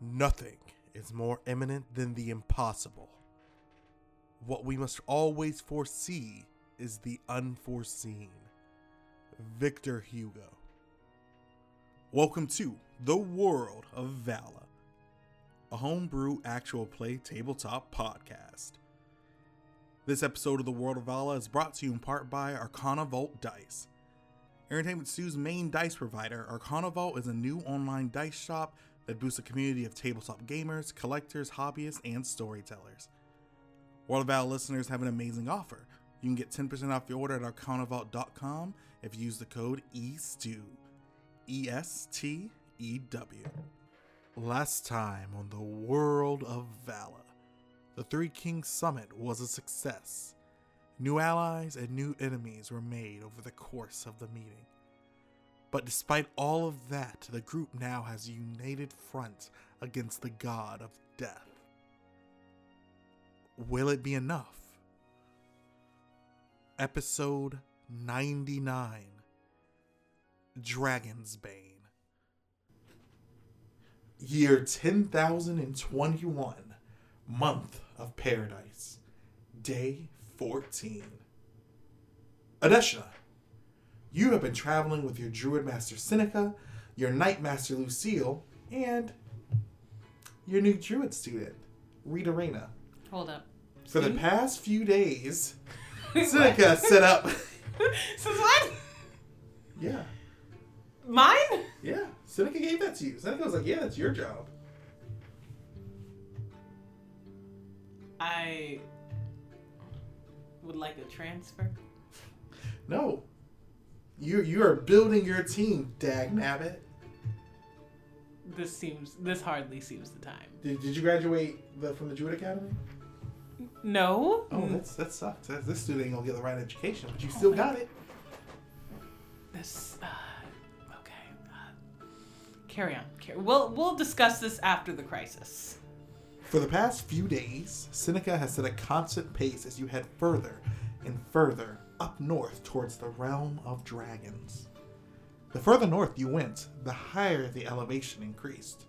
Nothing is more imminent than the impossible. What we must always foresee is the unforeseen. Victor Hugo. Welcome to the world of Vala, a homebrew actual play tabletop podcast. This episode of the World of Vala is brought to you in part by Arcana Vault Dice. Entertainment Stew's main dice provider, Arcana Vault is a new online dice shop that boosts a community of tabletop gamers, collectors, hobbyists, and storytellers. World of Vala listeners have an amazing offer. You can get 10% off your order at arcanavault.com if you use the code ESTEW. E S T E W. Last time on the World of Vala, the Three Kings Summit was a success. New allies and new enemies were made over the course of the meeting. But despite all of that, the group now has a united front against the god of death. Will it be enough? Episode 99 Dragon's Bane. Year 10,021, month of paradise, day 14. Adesina, you have been traveling with your druid master Seneca, your knight master Lucille, and your new druid student, Rita Reyna. Hold up. For the past few days, Seneca set up. Since when? Yeah, Mine? yeah. Seneca gave that to you. Seneca was like, "Yeah, that's your job." I would like a transfer. No, you you are building your team, Dag Nabbit. This seems. This hardly seems the time. Did, did you graduate the, from the Druid Academy? No. Oh, that's that sucks. That, this student ain't gonna get the right education, but you still got it. This. Uh, okay. Uh, carry on. Carry. We'll we'll discuss this after the crisis. For the past few days, Seneca has set a constant pace as you head further and further up north towards the realm of dragons. The further north you went, the higher the elevation increased.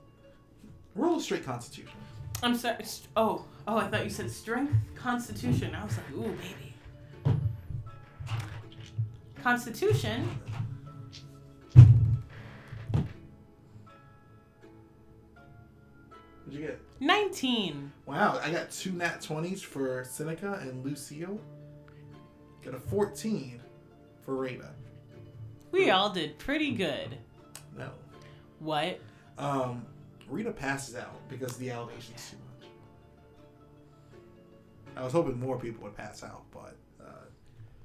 Roll a straight constitution. I'm sorry. st- Oh, oh, I thought you said strength, constitution. I was like, ooh, baby. Constitution. What'd you get? 19. Wow, I got two nat 20s for Seneca and Lucille. Got a 14 for Rita. We all did pretty good. No. What? Um, Rita passes out because the elevation's too much. I was hoping more people would pass out, but uh,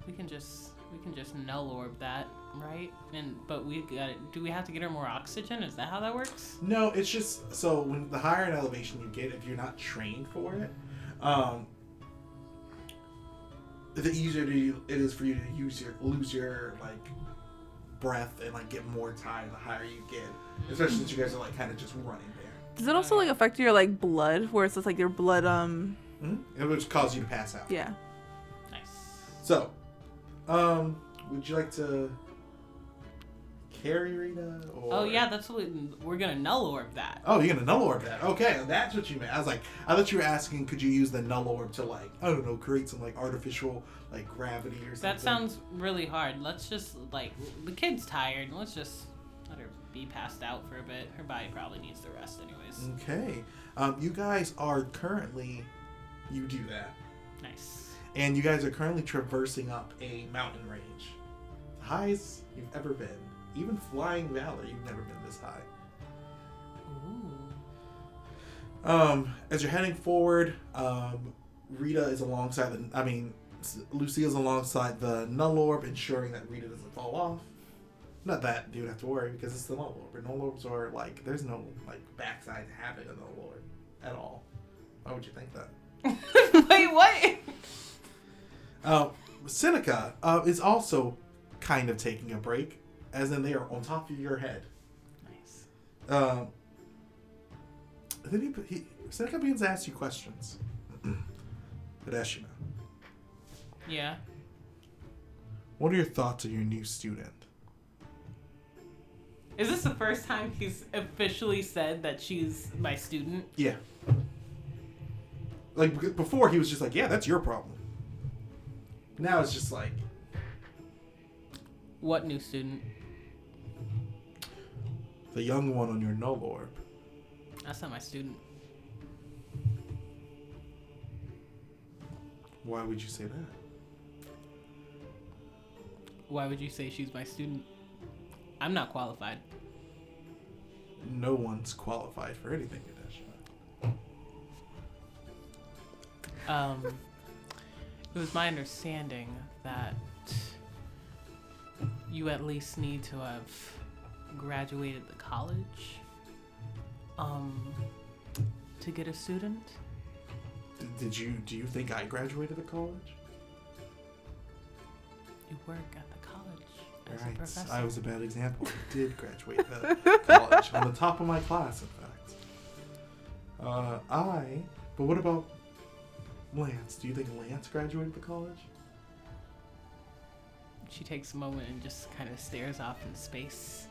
We can just we can just null orb that, right? And but we got to Do we have to get her more oxygen? Is that how that works? no, it's just so when the higher an elevation you get, if you're not trained for it, um, the easier to, it is for you to use your lose your like breath and like get more tired the higher you get, especially since you guys are like kind of just running there. Does it also like affect your like blood, where it's just like your blood? Um, Mm-hmm. It would just cause you to pass out. yeah. Nice. So, um, would you like to carry Rita? Or... Oh yeah, that's what we, we're gonna null orb that. Oh, you're gonna null orb that. Okay, that's what you meant. I was like, I thought you were asking, could you use the null orb to like, I don't know, create some like artificial like gravity or something. That sounds really hard. Let's just like the kid's tired. Let's just let her be passed out for a bit. Her body probably needs the rest anyways. Okay. Um, you guys are currently, you do that, Nice. and you guys are currently traversing up a mountain range, highest you've ever been. Even flying Valor, you've never been this high. Ooh. Um, as you're heading forward, um, Rita is alongside the. I mean, S- Lucille's alongside the null orb, ensuring that Rita doesn't fall off. Not that you would have to worry because it's the null orb. And null orbs are like there's no like backside to having a null orb at all. Why would you think that? Wait, what? Uh, Seneca uh, is also kind of taking a break, as in they are on top of your head. Nice. Um, then he, he Seneca begins to ask you questions. Hideshina, Yeah. what are your thoughts on your new student? Is this the first time he's officially said that she's my student? Yeah. Like before, he was just like, "Yeah, that's your problem." Now it's just like, What new student? The young one on your null orb. That's not my student. Why would you say that? Why would you say she's my student? I'm not qualified. No one's qualified for anything, Nadesha. Um, it was my understanding that you at least need to have graduated the college um, to get a student. Did you? Do you think I graduated the college? You work at the college as a Right. professor. I was a bad example. I did graduate the college on the top of my class, in fact. Uh, I. But what about Lance? Do you think Lance graduated the college? She takes a moment and just kind of stares off into space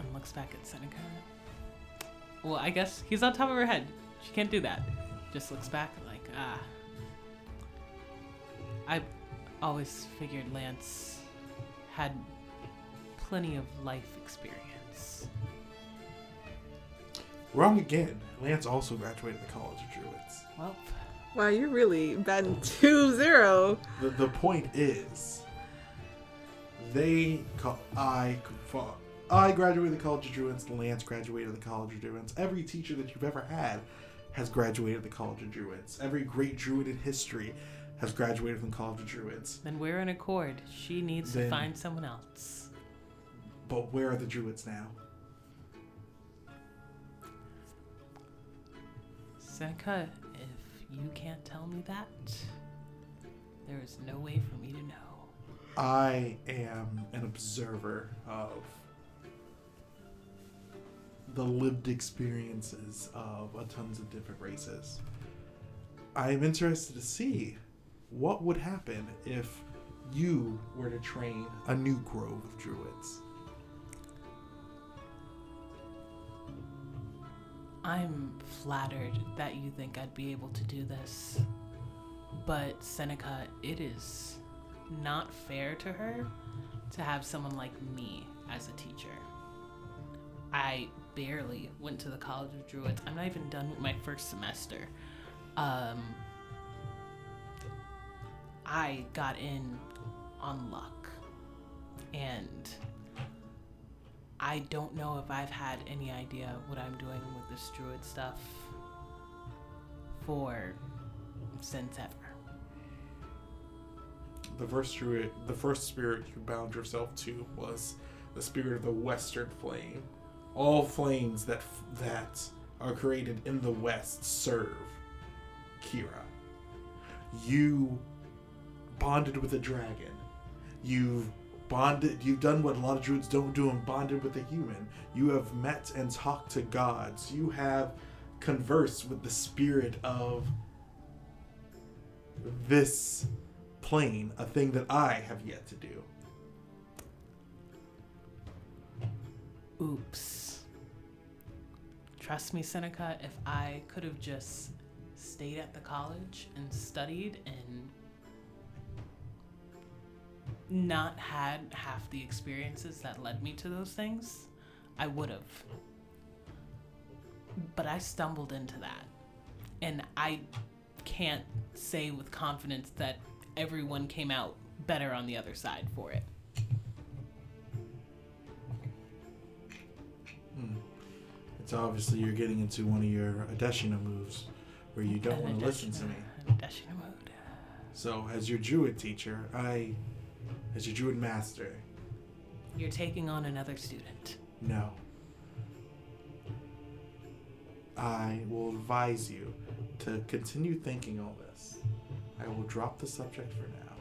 and looks back at Seneca. Well, I guess he's on top of her head. She can't do that. Just looks back like, ah. I always figured Lance had plenty of life experience. Wrong again. Lance also graduated the College of Druids. Well, Wow, you're really batting 2 0. The, the point is, they call I I graduated the College of Druids. Lance graduated the College of Druids. Every teacher that you've ever had has graduated the College of Druids. Every great druid in history has graduated from College of Druids. then we're in accord. She needs to find someone else. But where are the druids now? Seneca, if you can't tell me that, there is no way for me to know. I am an observer of the lived experiences of tons of different races. I am interested to see what would happen if you were to train a new grove of druids. I'm flattered that you think I'd be able to do this. But Seneca, it is not fair to her to have someone like me as a teacher. I barely went to the College of Druids. I'm not even done with my first semester. Um, I got in on luck. And I don't know if I've had any idea what I'm doing with this druid stuff for since ever. The first druid, the first spirit you bound yourself to was the spirit of the Western Flame. All flames that that are created in the West serve Kira. You bonded with a dragon. You've bonded. You've done what a lot of druids don't do and bonded with a human. You have met and talked to gods. You have conversed with the spirit of this plane, a thing that I have yet to do. Oops. Trust me, Seneca, if I could have just stayed at the college and studied and not had half the experiences that led me to those things, I would have. But I stumbled into that. And I can't say with confidence that everyone came out better on the other side for it. It's obviously you're getting into one of your Adesina moves where you don't want to listen to me. Dashina mode. So, as your druid teacher, I, as your druid master, You're taking on another student. no. I will advise you to continue thinking all this. I will drop the subject for now.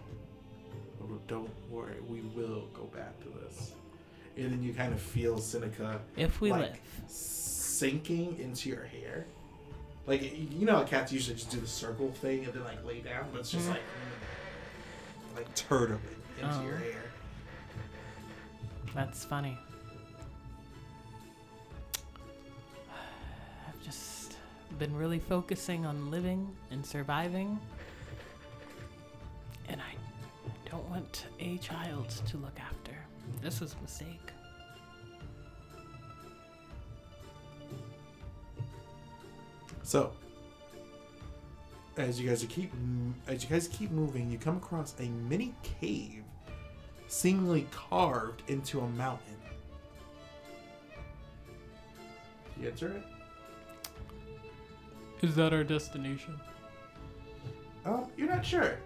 But don't worry, we will go back to this. And then you kind of feel Seneca If we like live. Sinking into your hair. Like you know how cats usually just do the circle thing and then like lay down, but it's just Mhm. like like turtling into Oh. your hair. That's funny. I've just been really focusing on living and surviving. And I don't want a child to look after. This was a mistake. So, as you guys are keep as you guys keep moving, you come across a mini cave, seemingly carved into a mountain. You enter it. Is that our destination? Um, you're not sure.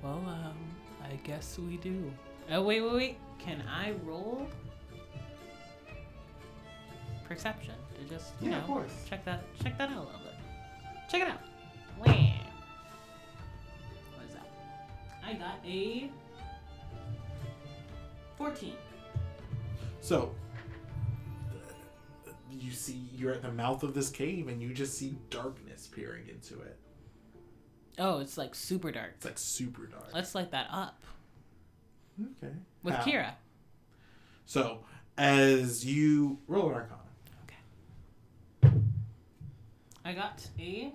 Well, um, I guess we do. Oh, wait, wait, wait. Can I roll perception to just, you Yeah, know, of course. check that check that out a little bit. Check it out. Wah. What is that? I got a 14. So, you see, you're at the mouth of this cave, and you just see darkness peering into it. Oh, it's like super dark. It's like super dark. Let's light that up Okay. with How? Kira. So, as you roll an arcana. I got a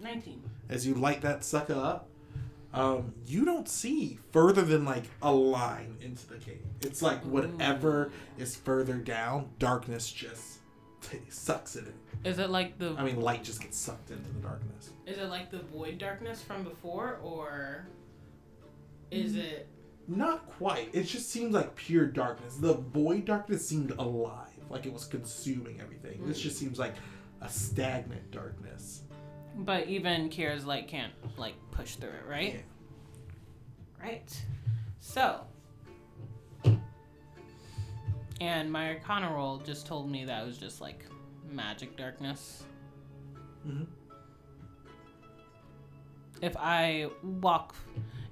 19. as you light that sucker up, um, you don't see further than like a line into the cave. It's like whatever is further down, darkness just t- sucks it in. Is it like the I mean, light just gets sucked into the darkness. Is it like the void darkness from before, or is it? Not quite. It just seems like pure darkness. The void darkness seemed alive, like it was consuming everything. This just seems like a stagnant darkness. But even Kira's light can't like push through it, right? Yeah. Right. So. And my Arcana roll just told me that it was just like magic darkness. hmm If I walk,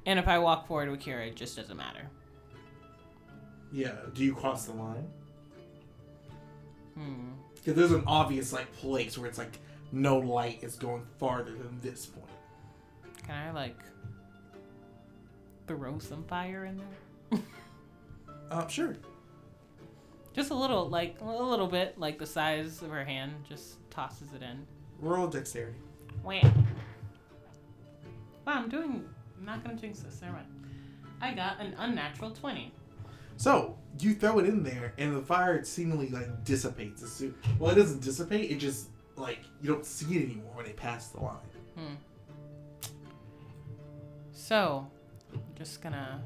and if I walk forward with Kira, it just doesn't matter. Yeah. Do you cross the line? Hmm. Because there's an obvious like place where it's like no light is going farther than this point. Can I like throw some fire in there? Uh, sure. Just a little, like a little bit, like the size of her hand. Just tosses it in. Roll dexterity. Wham. Wow, I'm doing. I'm not gonna jinx this. Never mind. I got an unnatural twenty. So you throw it in there, and the fire seemingly like dissipates. As soon, well, it doesn't dissipate. It just like you don't see it anymore when they pass the line. Hmm. So, I'm just gonna.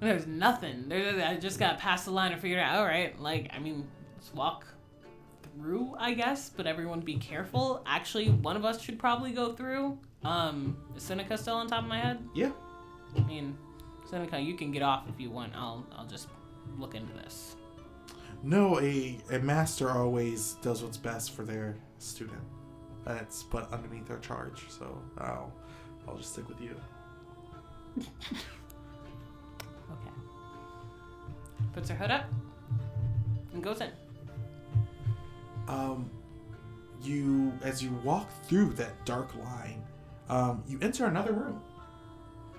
There's nothing. There's, I just got past the line and figured out. All right, like I mean, let's walk through, I guess. But everyone, be careful. Actually, one of us should probably go through. Um, is Seneca still on top of my head? Yeah. I mean, Seneca, you can get off if you want. I'll I'll just look into this. No, a a master always does what's best for their student. That's put underneath their charge. So I'll I'll just stick with you. Okay. Puts her hood up and goes in. um, you as you walk through that dark line, um, you enter another room.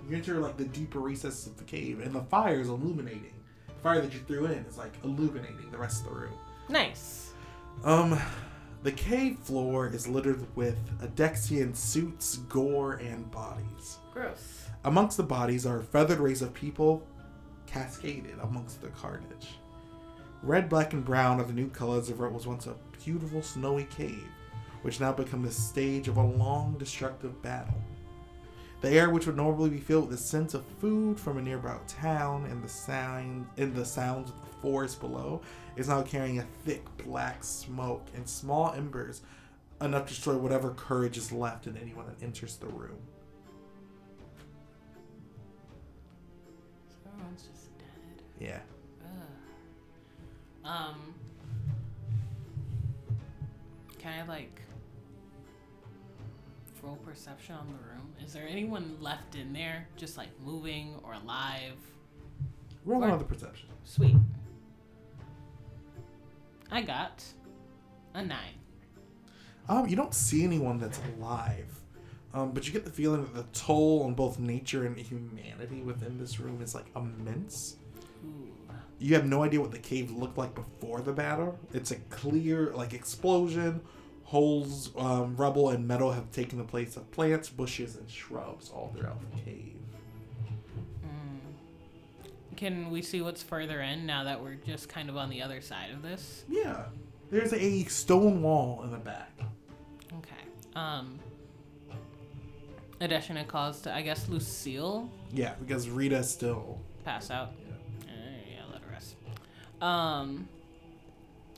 You enter like the deeper recesses of the cave, and the fire is illuminating. The fire that you threw in is like illuminating the rest of the room. Nice. Um, the cave floor is littered with Adexian suits, gore, and bodies. Gross. Amongst the bodies are feathered rays of people cascaded amongst the carnage. Red, black, and brown are the new colors of what was once a beautiful snowy cave, which now become the stage of a long destructive battle. The air, which would normally be filled with the scent of food from a nearby town and the sound and the sounds of the forest below, is now carrying a thick black smoke and small embers enough to destroy whatever courage is left in anyone that enters the room. So everyone's just dead. Yeah. Ugh. Um. Can I like perception on the room? Is there anyone left in there, just like moving or alive? Roll Where- another perception. Sweet. I got a nine. Um, you don't see anyone that's alive, Um, but you get the feeling that the toll on both nature and humanity within this room is like immense. Ooh. You have no idea what the cave looked like before the battle. It's a clear, like explosion. Holes, um, rubble, and metal have taken the place of plants, bushes, and shrubs all throughout the cave. Can we see what's further in now that we're just kind of on the other side of this? Yeah, there's a stone wall in the back. Okay. Um. Adesina calls to, I guess, Lucille Yeah, because Rita still. pass out. Yeah. Uh, yeah, let her rest. Um,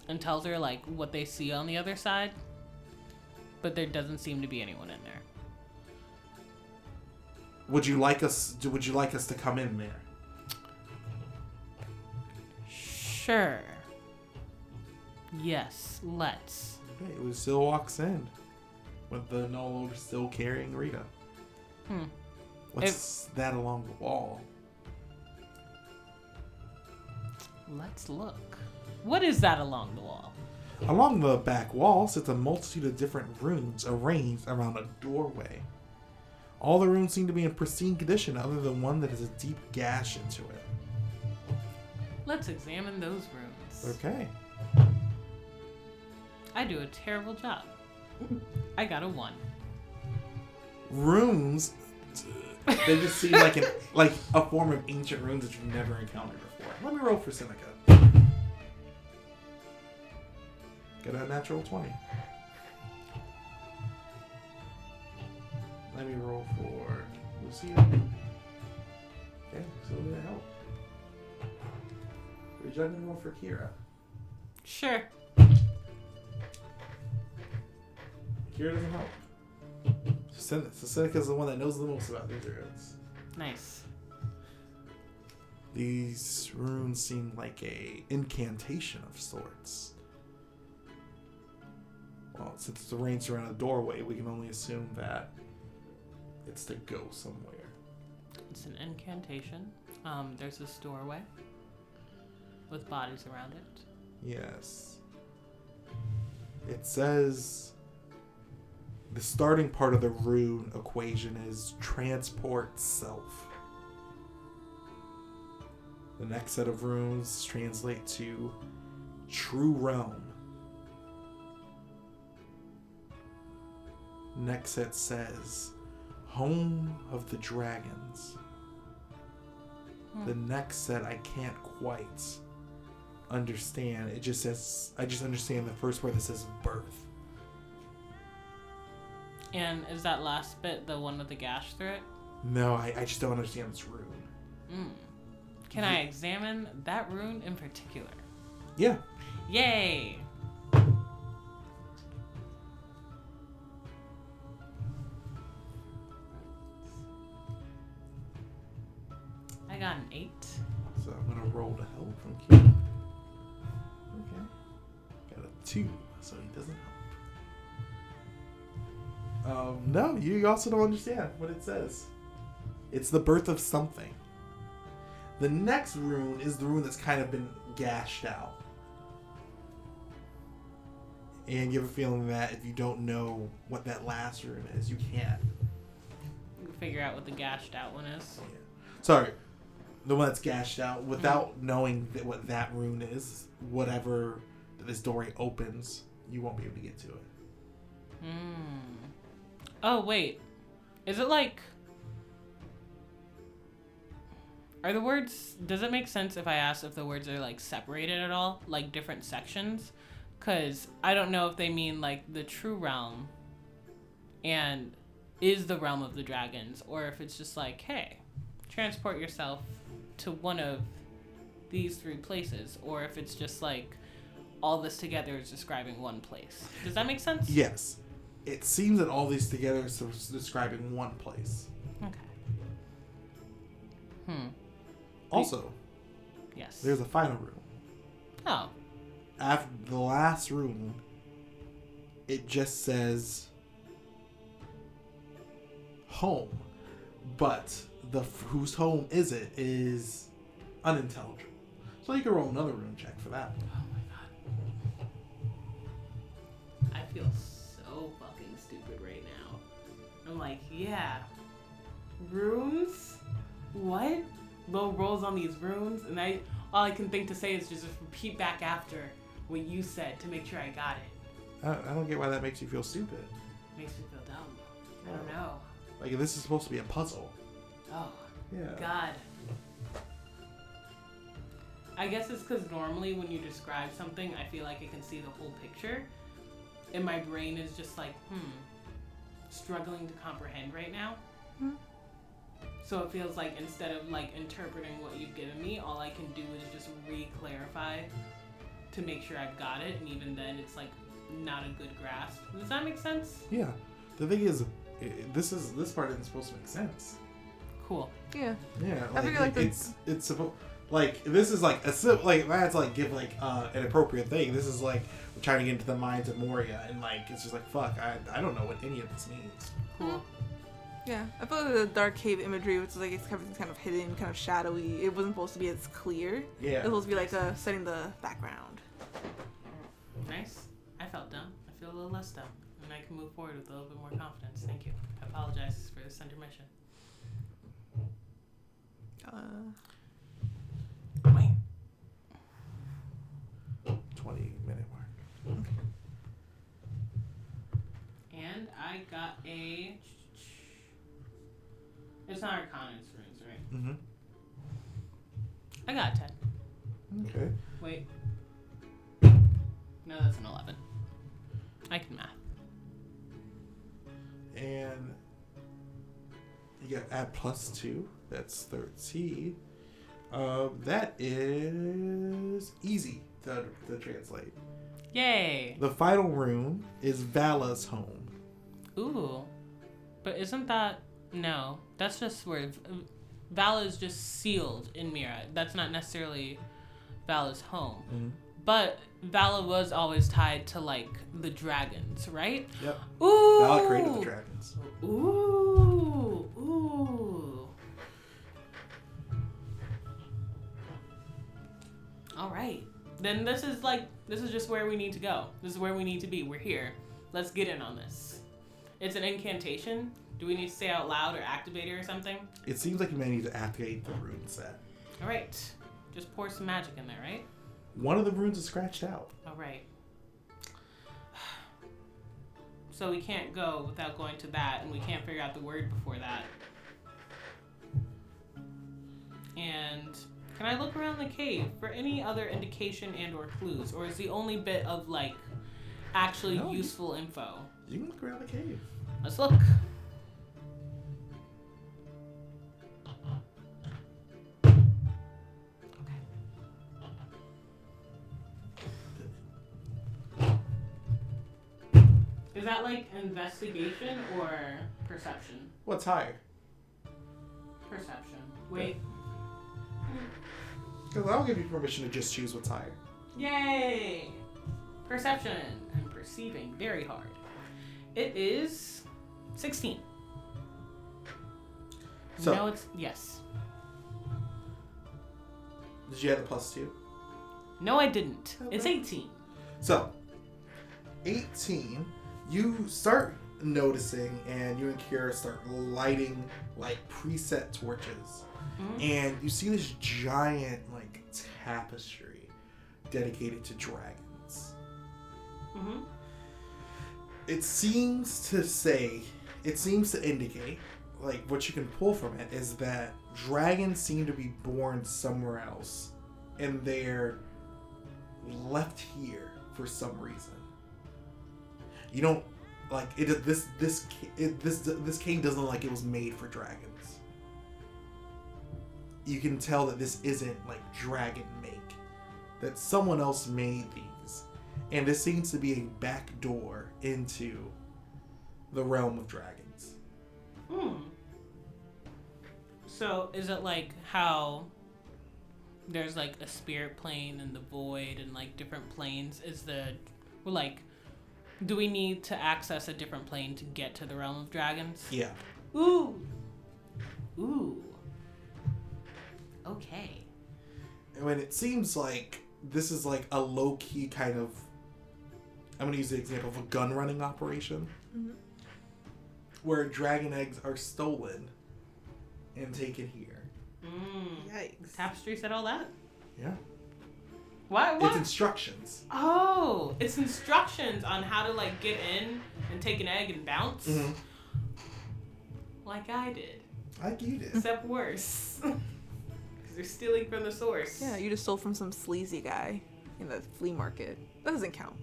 and tells her like what they see on the other side, but there doesn't seem to be anyone in there. Would you like us? Would you like us to come in there? Sure. Yes, let's. Okay, Lucille walks in with the null orb still carrying Rita. Hmm. What's that along the wall? Let's look. What is that along the wall? Along the back wall sits a multitude of different rooms arranged around a doorway. All the rooms seem to be in pristine condition, other than one that has a deep gash into it. Let's examine those rooms. Okay. I do a terrible job. I got a one. Rooms, they just seem like an like a form of ancient runes that you've never encountered before. Let me roll for Seneca. Get a natural twenty. Let me roll for Lucia. Okay, so didn't help. Would you like me to roll for Kira? Sure. Kira doesn't help. So Seneca's the one that knows the most about these runes. Nice. These runes seem like a incantation of sorts. Well, since it's arranged around a doorway, we can only assume that it's to go somewhere. It's an incantation. Um, there's this doorway with bodies around it. Yes. It says the starting part of the rune equation is transport self. The next set of runes translate to true realm. Next set says home of the dragons. The next set I can't quite understand. It just says I just understand the first word that says birth. And is that last bit the one with the gash through it? No, I, I just don't understand this rune. Mm. Can I examine that rune in particular? Yeah. Yay! You also don't understand what it says. It's the birth of something. The next rune is the rune that's kind of been gashed out. And you have a feeling that if you don't know what that last rune is, you can't. Figure out what the gashed out one is. Sorry, the one that's gashed out without knowing that what that rune is. Whatever this doorway opens, you won't be able to get to it. Hmm. Oh wait, is it like? Are the words? Does it make sense if I ask if the words are like separated at all, like different sections? Cause I don't know if they mean like the true realm, and is the realm of the dragons, or if it's just like, hey, transport yourself to one of these three places, or if it's just like all this together is describing one place. Does that make sense? Yes, it seems that all these together is describing one place. Okay. Hmm. Also, Yes. there's a final room. oh. After the last room, it just says home, but the whose home is it is unintelligible. So you can roll another room check for that. Oh my god. I feel like, yeah. Runes? What? Low rolls on these runes, and I all I can think to say is just repeat back after what you said to make sure I got it. I, I don't get why that makes you feel stupid. Makes me feel dumb. I don't know. Like this is supposed to be a puzzle. Oh Yeah. God. I guess it's because normally when you describe something, I feel like I can see the whole picture, and my brain is just like, hmm, struggling to comprehend right now. Hmm. So it feels like instead of like interpreting what you've given me, all I can do is just re-clarify to make sure I've got it, and even then, it's like not a good grasp. Does that make sense? Yeah. The thing is, i this is this part isn't supposed to make sense. Cool. Yeah. Yeah. I figure, like, the- it's it's supposed like this is like a sim- like that's like give like uh, an appropriate thing. This is like we're trying to get into the minds of Moria, and like it's just like fuck. I I don't know what any of this means. Cool. Yeah. I feel like the dark cave imagery, which is like it's everything's kind of hidden, kind of shadowy. It wasn't supposed to be as clear. Yeah. It was supposed to be like uh, setting the background. Nice. I felt dumb. I feel a little less dumb. And I can move forward with a little bit more confidence. Thank you. I apologize for this intermission. Uh, Wait. And I got a. It's not Arcana, it's runes, right? Mm-hmm. I got a 10. Okay. Wait. No, that's an 11. I can math. And you got add plus two. That's thirteen. Um, that is easy to, to translate. Yay! The final room is Vala's home. Ooh. But isn't that. No. That's just where. Vala is just sealed in Mira. That's not necessarily Vala's home. Mm-hmm. But Vala was always tied to, like, the dragons, right? Yep. Ooh! Vala created the dragons. Ooh, ooh. All right. Then this is like this is just where we need to go. This is where we need to be. We're here. Let's get in on this. It's an incantation. Do we need to say out loud or activate it or something? It seems like you may need to activate the rune set. All right. Just pour some magic in there, right? One of the runes is scratched out. All right. So we can't go without going to that, and we can't figure out the word before that. And can I look around the cave for any other indication and/or clues, or is the only bit of like actually No, you- useful info? You can look around the cave. Let's look. Is that like investigation or perception? What's higher? Perception. Wait. Because I'll give you permission to just choose what's higher. Yay! Perception. I'm perceiving very hard. It is 16. So- no, it's yes. Did you add the plus two? No, I didn't. It's 18. So, 18, you start noticing, and you and Kira start lighting like preset torches. Mhm. And you see this giant, tapestry dedicated to dragons. Mm-hmm. It seems to say, it seems to indicate, like, what you can pull from it is that dragons seem to be born somewhere else, and they're left here for some reason. You don't like it. This this it, this this cave doesn't look like it was made for dragons. You can tell that this isn't like dragon make. That someone else made these, and this seems to be a back door into the realm of dragons. Hmm. So is it like how there's like a spirit plane and the void and like different planes? Is the like do we need to access a different plane to get to the realm of dragons? Yeah. Ooh. Ooh. Okay. I mean, it seems like this is like a low key kind of. I'm gonna use the example of a gun running operation. Mhm. where dragon eggs are stolen and taken here. Mm. Yikes. Tapestry said all that. Yeah. Why? What? It's instructions. oh, it's instructions on how to like get in and take an egg and bounce, Mm-hmm. like I did, Like you did. except worse. Because they're stealing from the source. Yeah, you just stole from some sleazy guy in the flea market. That doesn't count.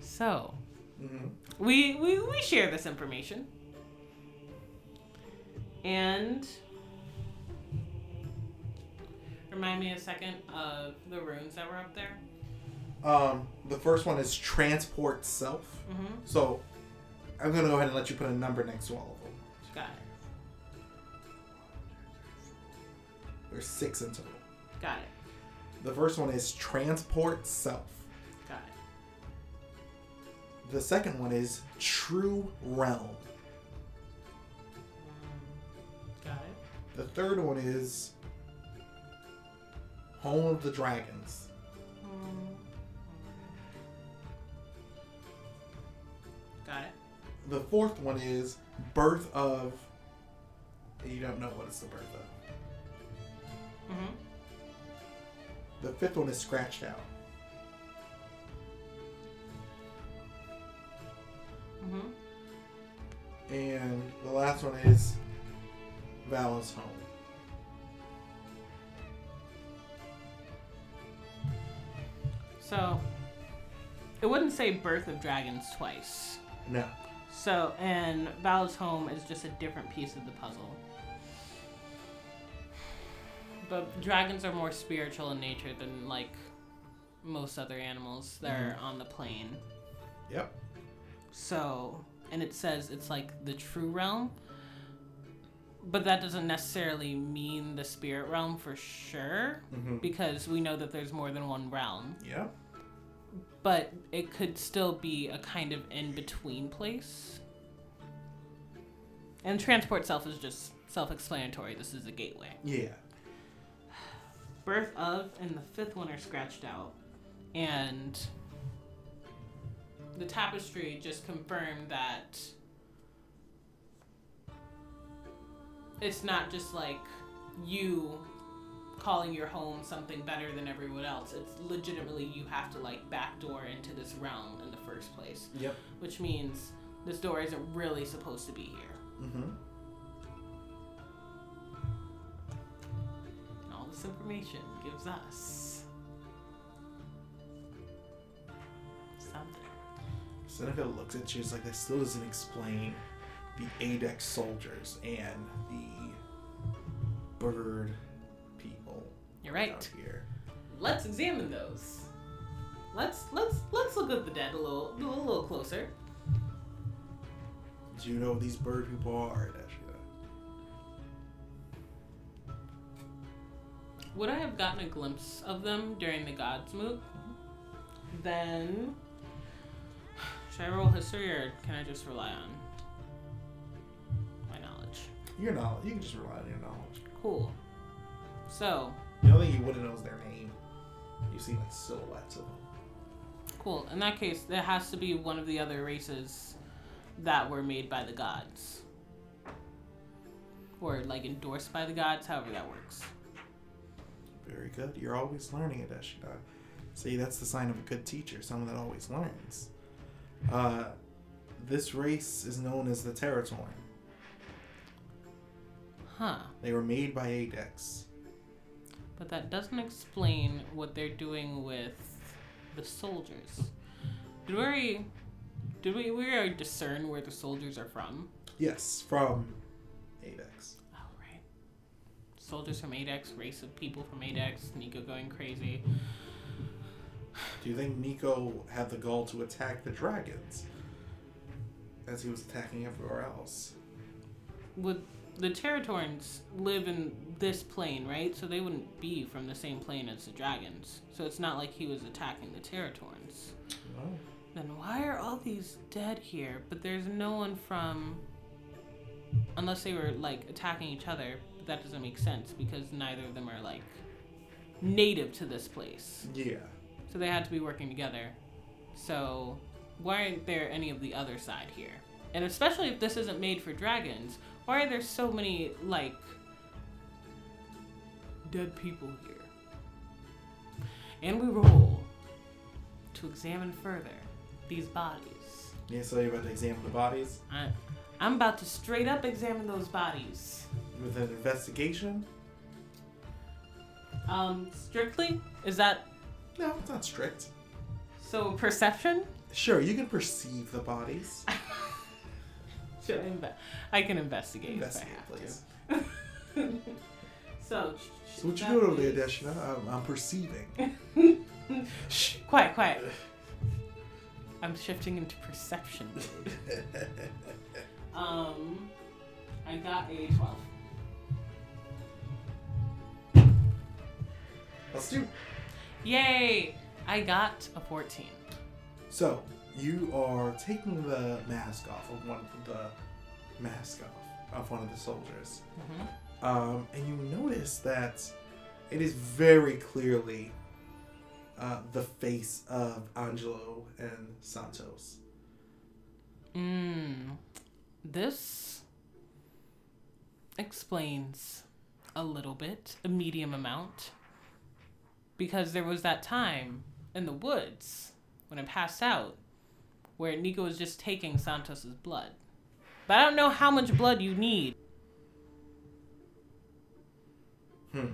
So Mm-hmm. we we we share this information, and remind me a second of the runes that were up there. Um, the first one is transport self. Mm-hmm. So I'm gonna go ahead and let you put a number next to all of There's six in total. Got it. The first one is transport self. Got it. The second one is true realm. Mm, got it. The third one is home of the dragons. Mm, got it. The fourth one is birth of. You don't know what it's the birth of. Mm-hmm. The fifth one is scratched out. Mm-hmm. And the last one is Vala's home. So it wouldn't say birth of dragons twice. No. So and Val's home is just a different piece of the puzzle. But dragons are more spiritual in nature than like most other animals that are on the plane. Yep. So, and it says it's like the true realm. But that doesn't necessarily mean the spirit realm for sure, Mm-hmm. because we know that there's more than one realm. Yep. But it could still be a kind of in between place. And transport self is just self explanatory. This is a gateway. Yeah. Birth of and the fifth one are scratched out. And the tapestry just confirmed that it's not just like you calling your home something better than everyone else. It's legitimately you have to like backdoor into this realm in the first place, Yep. which means this door isn't really supposed to be here. Mm-hmm. This information gives us something. Seneca looks at you. It's like that still doesn't explain the Adex soldiers and the bird people You're right. here. Let's examine those. Let's let's let's look at the dead a little a little closer. Do you know these bird people are, Would I have gotten a glimpse of them during the Gods move? Then should I roll history or can I just rely on my knowledge? Your knowledge. You can just rely on your knowledge. Cool. So The only thing you wouldn't know is their name. You see like silhouettes of them. cool. In that case, there has to be one of the other races that were made by the gods. Or like endorsed by the gods, however that works. Very good. You're always learning, Adesina. See, that's the sign of a good teacher, someone that always learns. Uh, this race is known as the Territorn. Huh. They were made by Adex. But that doesn't explain what they're doing with the soldiers. Did we did we we discern where the soldiers are from? Yes, from Adex. Soldiers from Adex, race of people from Adex, Nico going crazy. Do you think Nico had the goal to attack the dragons as he was attacking everywhere else? Would the Territorns live in this plane, right? So they wouldn't be from the same plane as the dragons. So it's not like he was attacking the Territorns. No. Then why are all these dead here? But there's no one from. Unless they were like attacking each other, that doesn't make sense because neither of them are like native to this place. Yeah. So they had to be working together. So why aren't there any of the other side here? And especially if this isn't made for dragons, why are there so many like dead people here? And we roll to examine further these bodies. Yeah, so you're about to examine the bodies I, I'm about to straight up examine those bodies. With an investigation. Um, strictly? Is that No, it's not strict. so? Perception? Sure, you can perceive the bodies. Should I, inve- I can investigate, Investigate, if I have please. to. so, So what you that doing over there, is- Deshna? I'm, I'm perceiving. Shh, quiet, quiet. I'm shifting into perception mode. Um, I got a 12. Let's do. Yay! I got a 14. So you are taking the mask off of one of the mask off of one of the soldiers, Mm-hmm. um, and you notice that it is very clearly uh, the face of Angelo and Santos. Mm. This explains a little bit, a medium amount. Because there was that time in the woods when I passed out where Nico was just taking Santos's blood. But I don't know how much blood you need. Hmm.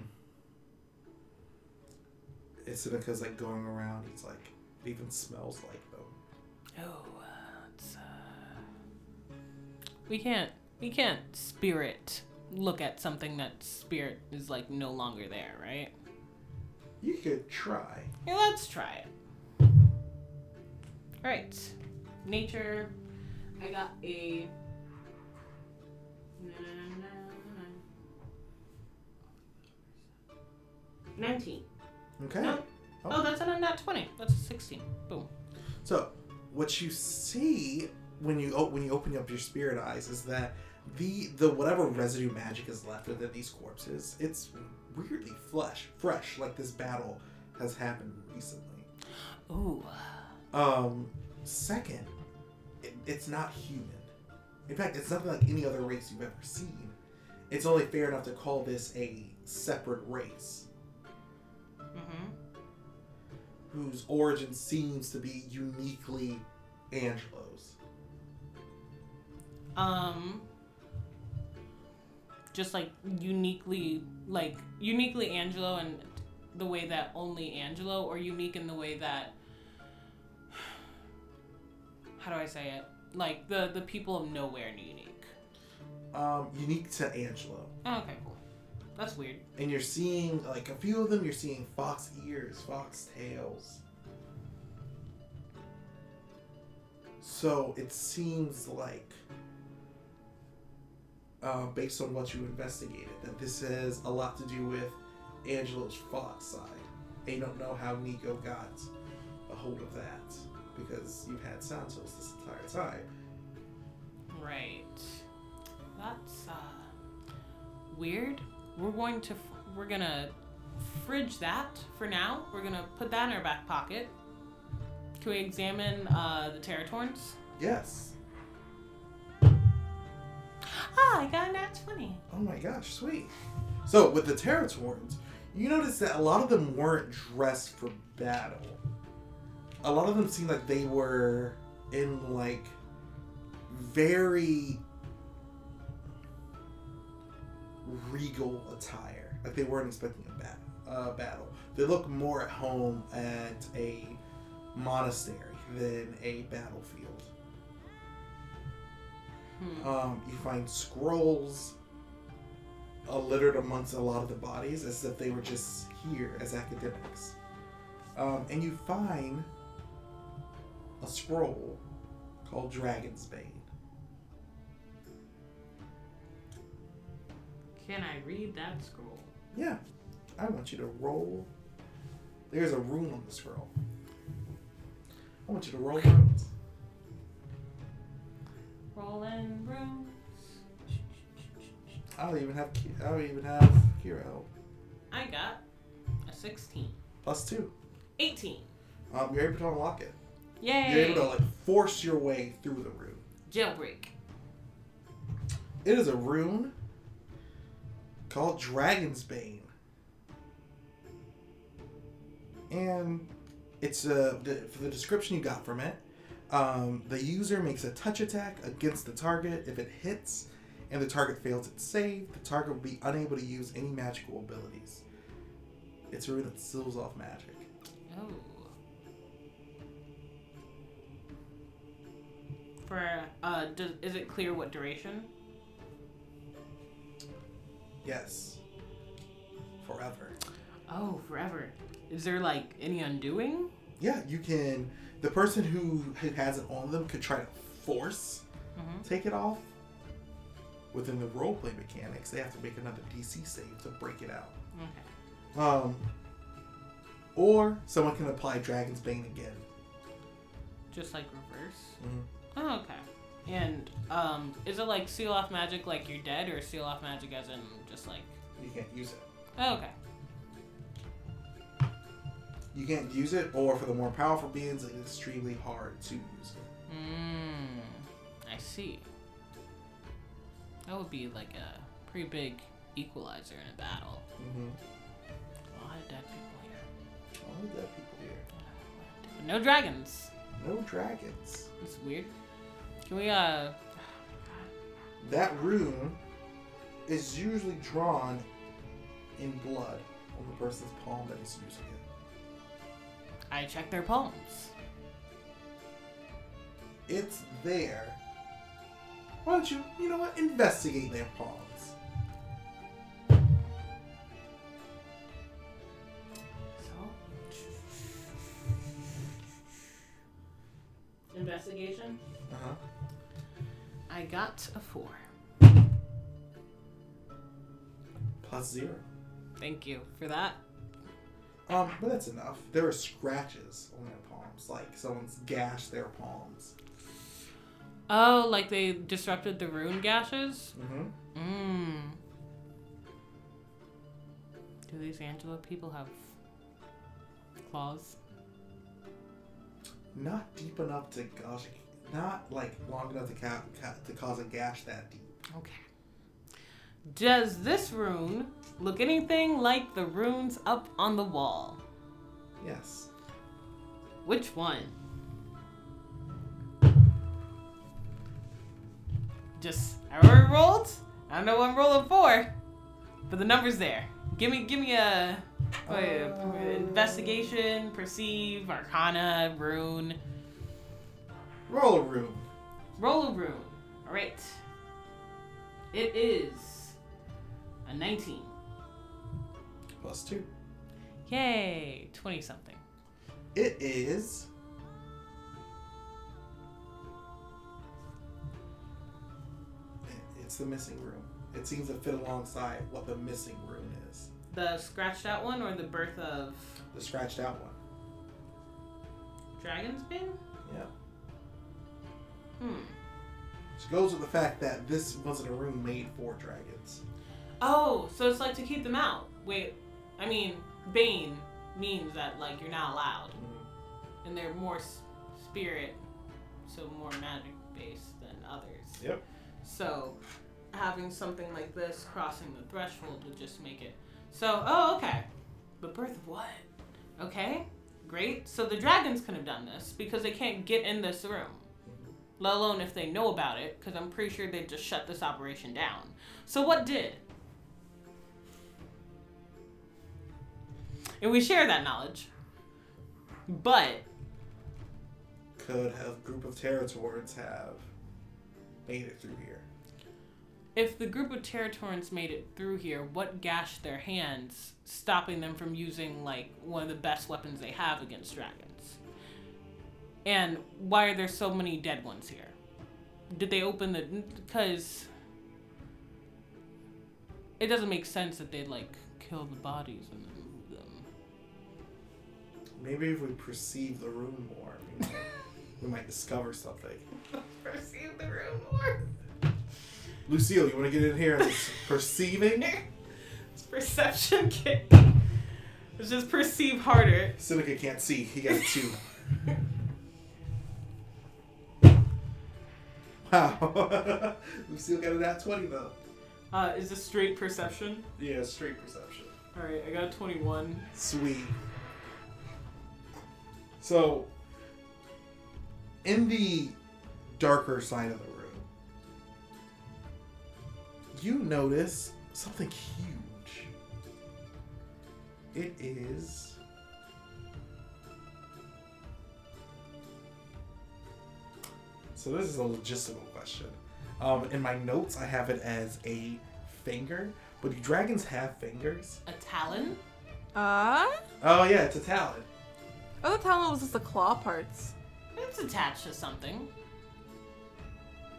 Is it because like going around, it's like it even smells like them. Oh, uh, it's, uh, we can't we can't spirit look at something that spirit is like no longer there, right? You could try. Yeah, let's try it. Alright. Nature. I got a. 19. Okay. No. Oh. oh, that's a not 20. That's a 16. Boom. So, what you see when you when you open up your spirit eyes is that the the whatever residue magic is left within these corpses, it's weirdly flesh, fresh, like this battle has happened recently. Ooh. Um, second, it, it's not human. In fact, it's nothing like any other race you've ever seen. It's only fair enough to call this a separate race Mm-hmm. whose origin seems to be uniquely Angelo's. Um. Just like uniquely, like uniquely Angelo and the way that only Angelo, or unique in the way that. How do I say it? Like the the people of nowhere unique. Um, unique to Angelo. Oh, okay, cool. That's weird. and you're seeing like a few of them you're seeing fox ears fox tails so it seems like uh, based on what you investigated that this has a lot to do with angelo's fox side They don't know how nico got a hold of that because you've had santos this entire time Right. That's uh weird. We're going to we're gonna fridge that for now. We're gonna put that in our back pocket. Can we examine uh, the Terratorns? yes Ah, I got a nat twenty. Oh my gosh, sweet. So with the Terratorns, you notice that a lot of them weren't dressed for battle. A lot of them seemed like they were in like very regal attire. Like they weren't expecting a bat- battle. They look more at home at a monastery than a battlefield. Hmm. Um, you find scrolls uh, littered amongst a lot of the bodies as if they were just here as academics. Um, and you find a scroll called Dragon's Bane. Can I read that scroll? Yeah, I want you to roll. There's a rune on the scroll. I want you to roll runes. Rolling runes. I don't even have. Ki- I don't even have Kira help. I got a sixteen. Plus two. Eighteen. Um, you're able to unlock it. Yay! You're able to like force your way through the rune. Jailbreak. It is a rune called Dragon's Bane. And it's uh, the, for the description you got from it. Um, the user makes a touch attack against the target. If it hits and the target fails its save, the target will be unable to use any magical abilities. It's a rune that seals off magic. Oh. For uh, does, is it clear what duration? Yes. Forever. Oh, forever. Is there like any undoing? Yeah, you can. The person who, has it on them could try to force Mhm. take it off. Within the roleplay mechanics, they have to make another DC save to break it out. Okay. Um, or someone can apply Dragon's Bane again. Just like reverse. Mhm. Oh, okay. And um, is it like seal off magic like you're dead, or seal off magic as in just like? You can't use it. Oh, okay. You can't use it, or for the more powerful beings, it's extremely hard to use it. Mm, I see. That would be like a pretty big equalizer in a battle. Mm-hmm. A lot of dead people here. All of that people here. But no dragons. No dragons. It's weird. Can we uh? That rune is usually drawn in blood on the person's palm that is using. I check their palms. It's there. Why don't you, you know what, investigate their palms? So. Investigation. Uh huh. I got a four. Plus zero. Thank you for that. Um, but that's enough. There are scratches on their palms, like someone's gashed their palms. Oh, like they disrupted the rune gashes? Mm-hmm. Mmm. Do these Angela people have claws? Not deep enough to gosh, not like long enough to ca- ca- to cause a gash that deep. Okay. Does this rune look anything like the runes up on the wall? Yes. Which one? Just I already rolled. I don't know what I'm rolling for, but the number's there. Give me, give me a, Uh, investigation, perceive, arcana, rune, Roll a rune. roll a rune. All right. It is a 19. Plus two. Yay, 20 something. It is. It's the missing rune. It seems to fit alongside what the missing rune is. The scratched out one or the birth of The scratched out one. Dragon's Bane? Yeah. Hmm. Which goes with the fact that this wasn't a room made for dragons. Oh, so it's like to keep them out. Wait, I mean, Bane means that like you're not allowed, mm-hmm. and they're more s- spirit, so more magic based than others. Yep. So having something like this crossing the threshold would just make it. So, oh, okay. The birth of what? Okay, great. So the dragons could have done this because they can't get in this room. Mm-hmm. Let alone if they know about it, because I'm pretty sure they'd just shut this operation down. So what did? And we share that knowledge. But Could a group of territories have made it through here? if the group of Territorans made it through here, what gashed their hands, stopping them from using like one of the best weapons they have against dragons? And why are there so many dead ones here? Did they open the because it doesn't make sense that they'd like kill the bodies and then. Maybe if we perceive the room more, we might, we might discover something. Perceive the room more. Lucille, you want to get in here and this perceiving? It's perception kit. It's just perceive harder. Seneca can't see. He got a two. Wow. still got it at 20 though. Uh, is this straight perception? Yeah, straight perception. All right, I got a 21. Sweet. So, in the darker side of the room, you notice something huge. It is. So, this is a logistical question. Um, in my notes, I have it as a finger, but do dragons have fingers? A talon? Uh, Oh, yeah, it's a talon. I thought talent was just the claw parts. It's attached to something.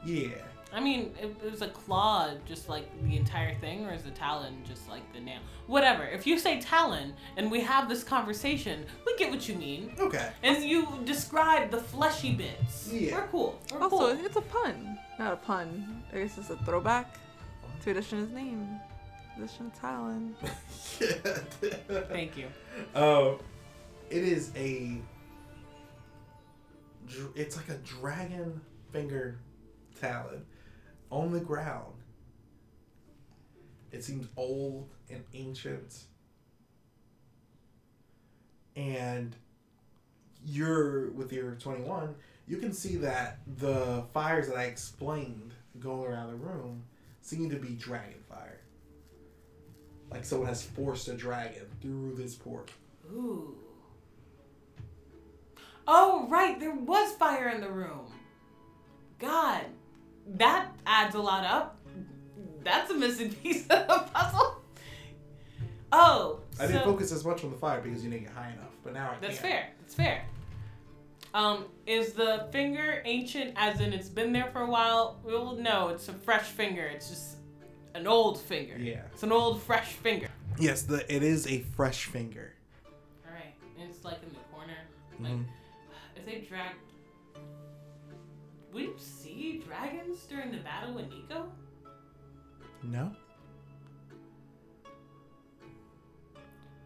Yeah. I mean, it, it was a claw, just like the entire thing, or is a talon just like the nail? Whatever. If you say talon and we have this conversation, we get what you mean. Okay. And you describe the fleshy bits. Yeah. We're cool. We're Also, cool. it's a pun. Not a pun. I guess it's a throwback to Adesina's name. Adesina Talon. yeah. Thank you. Um, it is a. It's like a dragon finger talon on the ground. It seems old and ancient. And you're with your 21, you can see that the fires that I explained going around the room seem to be dragon fire. Like someone has forced a dragon through this port. Ooh. Oh, right. There was fire in the room. God, that adds a lot up. That's a missing piece of the puzzle. Oh, I didn't focus as much on the fire because you didn't get high enough, but now I That's can. fair. That's fair. Um, is the finger ancient as in it's been there for a while? Well, no, it's a fresh finger. It's just an old finger. Yeah. It's an old, fresh finger. Yes, the it is a fresh finger. All right, and it's like in the corner. Like, Mhm. They drag, you see dragons during the battle with Nico? No.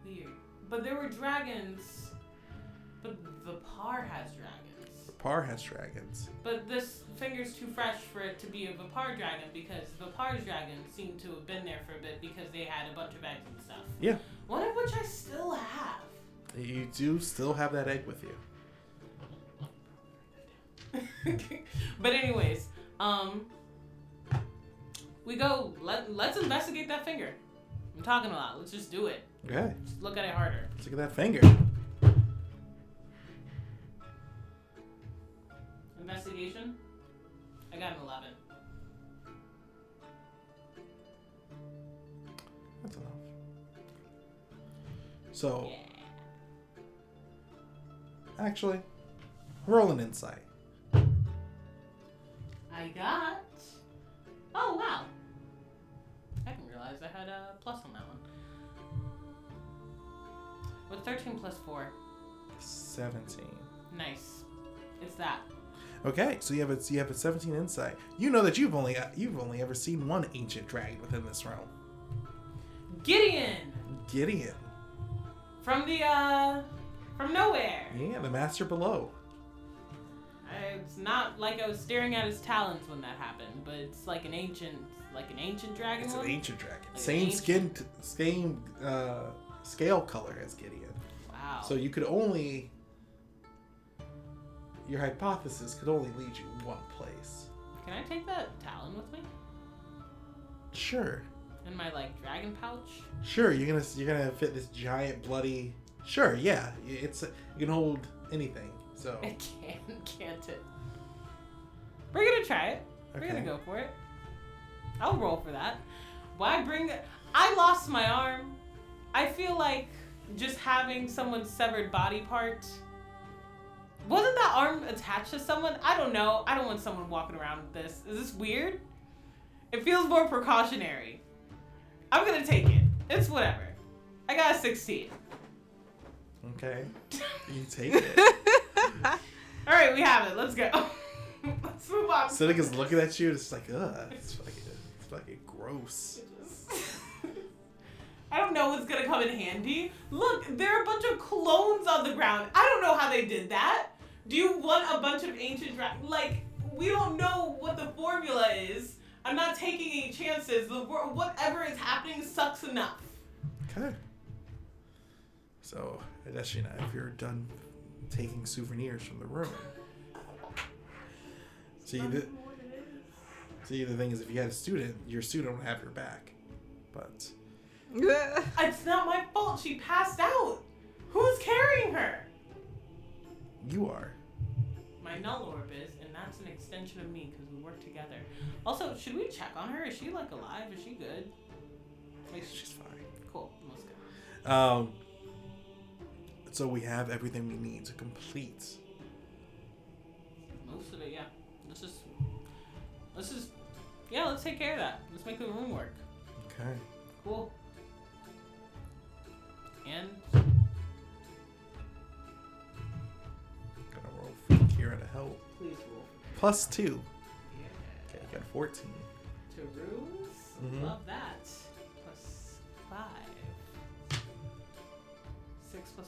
Weird. But there were dragons. But Vipar has dragons. Par has dragons. But this finger's too fresh for it to be a Vipar dragon because Vipar's dragons seem to have been there for a bit because they had a bunch of eggs and stuff. Yeah. One of which I still have. You do still have that egg with you. but anyways, um, we go. Let Let's investigate that finger. I'm talking a lot. Let's just do it. Okay. Just look at it harder. Let's look at that finger. Investigation. I got an eleven. That's enough. So Yeah. actually, roll an insight. I got. Oh wow. I didn't realize I had a plus on that one. What's thirteen plus four? Seventeen. Nice. It's that. Okay, so you have a you have a seventeen insight. You know that you've only you've only ever seen one ancient dragon within this realm. Gideon Gideon. from the uh from nowhere. Yeah, the master below. It's not like I was staring at his talons when that happened, but it's like an ancient, like an ancient dragon. It's an ancient dragon. Like Same ancient- skin, t- same uh, scale color as Gideon. Wow. So you could only. Your hypothesis could only lead you one place. can I take that talon with me Sure, in my like dragon pouch? sure. You're gonna you're gonna fit this giant bloody. Sure, yeah. It's you can hold anything. So It can, can't it? We're gonna try it. We're gonna go for it. I'll roll for that. Why bring? I lost my arm. I feel like just having someone's severed body part. Wasn't that arm attached to someone? I don't know. I don't want someone walking around with this. Is this weird? It feels more precautionary. I'm gonna take it. It's whatever. I got a 16. okay, you take it. All right, we have it. Let's go. Let's move on. Seneca's looking at you. and It's like, ugh, it's fucking, it's fucking gross. I don't know what's gonna come in handy. Look, there are a bunch of clones on the ground. I don't know how they did that. Do you want a bunch of ancient dra- like we don't know what the formula is. I'm not taking any chances. The whatever is happening sucks enough. Okay. So, Adesina, if you're done taking souvenirs from the room. See, the, see, the thing is, if you had a student, your student would have your back. But, It's not my fault. She passed out. Who's carrying her? you are. My null orb is, and that's an extension of me because we work together. Also, should we check on her? Is she like alive? Is she good? Like, She's fine. cool. Most good. Um, so we have everything we need to complete. Most of it, yeah. Let's just, let's just, yeah. Let's take care of that. Let's make the room work. Okay. Cool. And Gonna roll for Kira to help. please roll. Plus two. Yeah. Okay, you got 14. To runes. Mhm. Love that.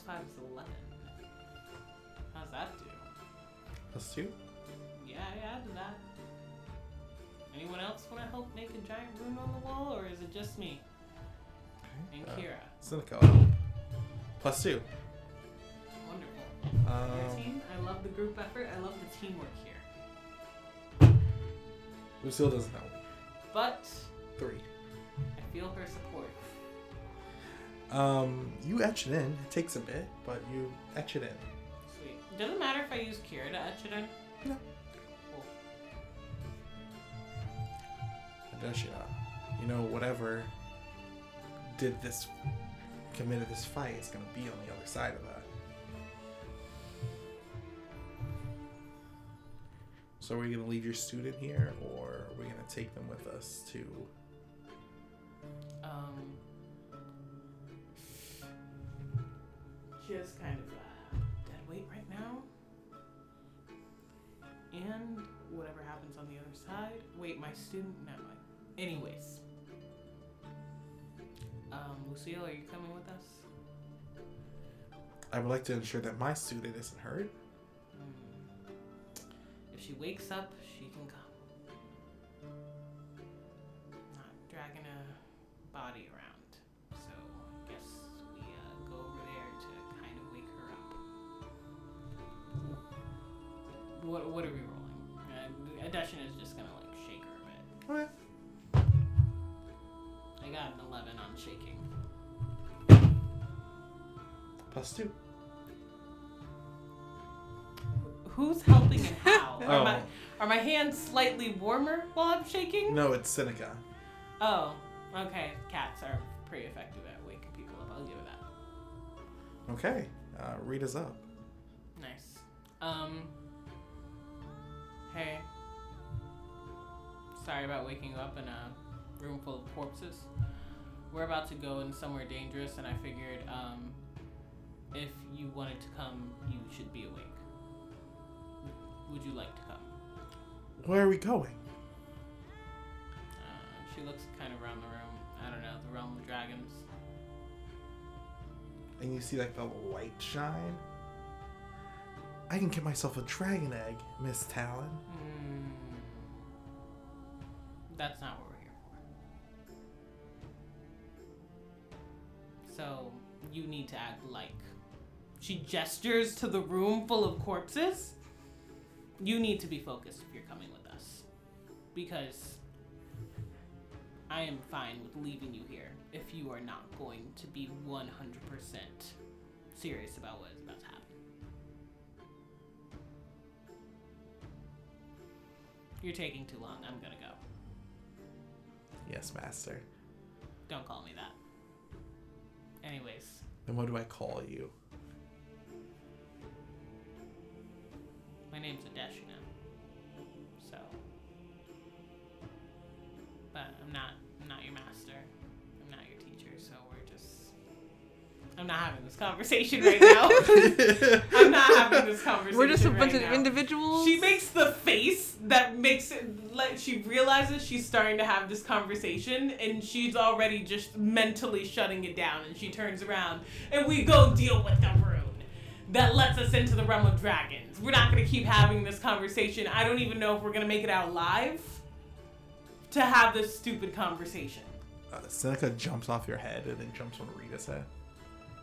Five is eleven. How's that do? Plus two? Yeah, I added that. Anyone else want to help make a giant rune on the wall, or is it just me Okay. and Uh, Kira? Seneca Plus two. Wonderful. Your Um, team. I love the group effort. I love the teamwork here. Lucille doesn't help. But Three. I feel her support. Um, you etch it in. It takes a bit, but you etch it in. Sweet. Doesn't matter if I use Kira to etch it in. No. Cool. Adesina, you know, whatever did this, committed this fight is gonna be on the other side of that. So are we gonna leave your student here, or are we gonna take them with us to? Um. Has kind of uh, dead weight right now. And whatever happens on the other side. Wait, my student. No. I- Anyways. Um, Lucille, are you coming with us? I would like to ensure that my student isn't hurt. Hmm. If she wakes up, she can come. Not dragging a body around. What, what are we rolling? Uh, Adeshin is just gonna like shake her a bit. Okay. I got an 11 on shaking. Plus two. Who's helping and how? Are, Oh. my, are my hands slightly warmer while I'm shaking? No, it's Seneca. Oh, okay. Cats are pretty effective at waking people up. I'll give it that. Okay. Uh, read us up. Nice. Um. Sorry about waking you up in a room full of corpses. We're about to go in somewhere dangerous, and I figured, um, if you wanted to come, you should be awake. Would you like to come? Where are we going? Uh, she looks kind of around the room. I don't know, the realm of dragons. And you see like the light shine. I can get myself a dragon egg, Miss Talon. Hmm. That's not what we're here for. So, you need to act like. She gestures to the room full of corpses. You need to be focused if you're coming with us. Because I am fine with leaving you here if you are not going to be 100% serious about what is about to happen. You're taking too long. I'm gonna go. Yes, master. Don't call me that. Anyways, Then what do I call you? my name's Adesina. So, but I'm not. I'm not having this conversation right now. I'm not having this conversation. We're just a right bunch of individuals. She makes the face that makes it like she realizes she's starting to have this conversation and she's already just mentally shutting it down and she turns around and we go deal with the rune. that lets us into the realm of dragons. We're not gonna keep having this conversation. I don't even know if we're gonna make it out live to have this stupid conversation. Uh, Seneca jumps off your head and then jumps on Rita's head.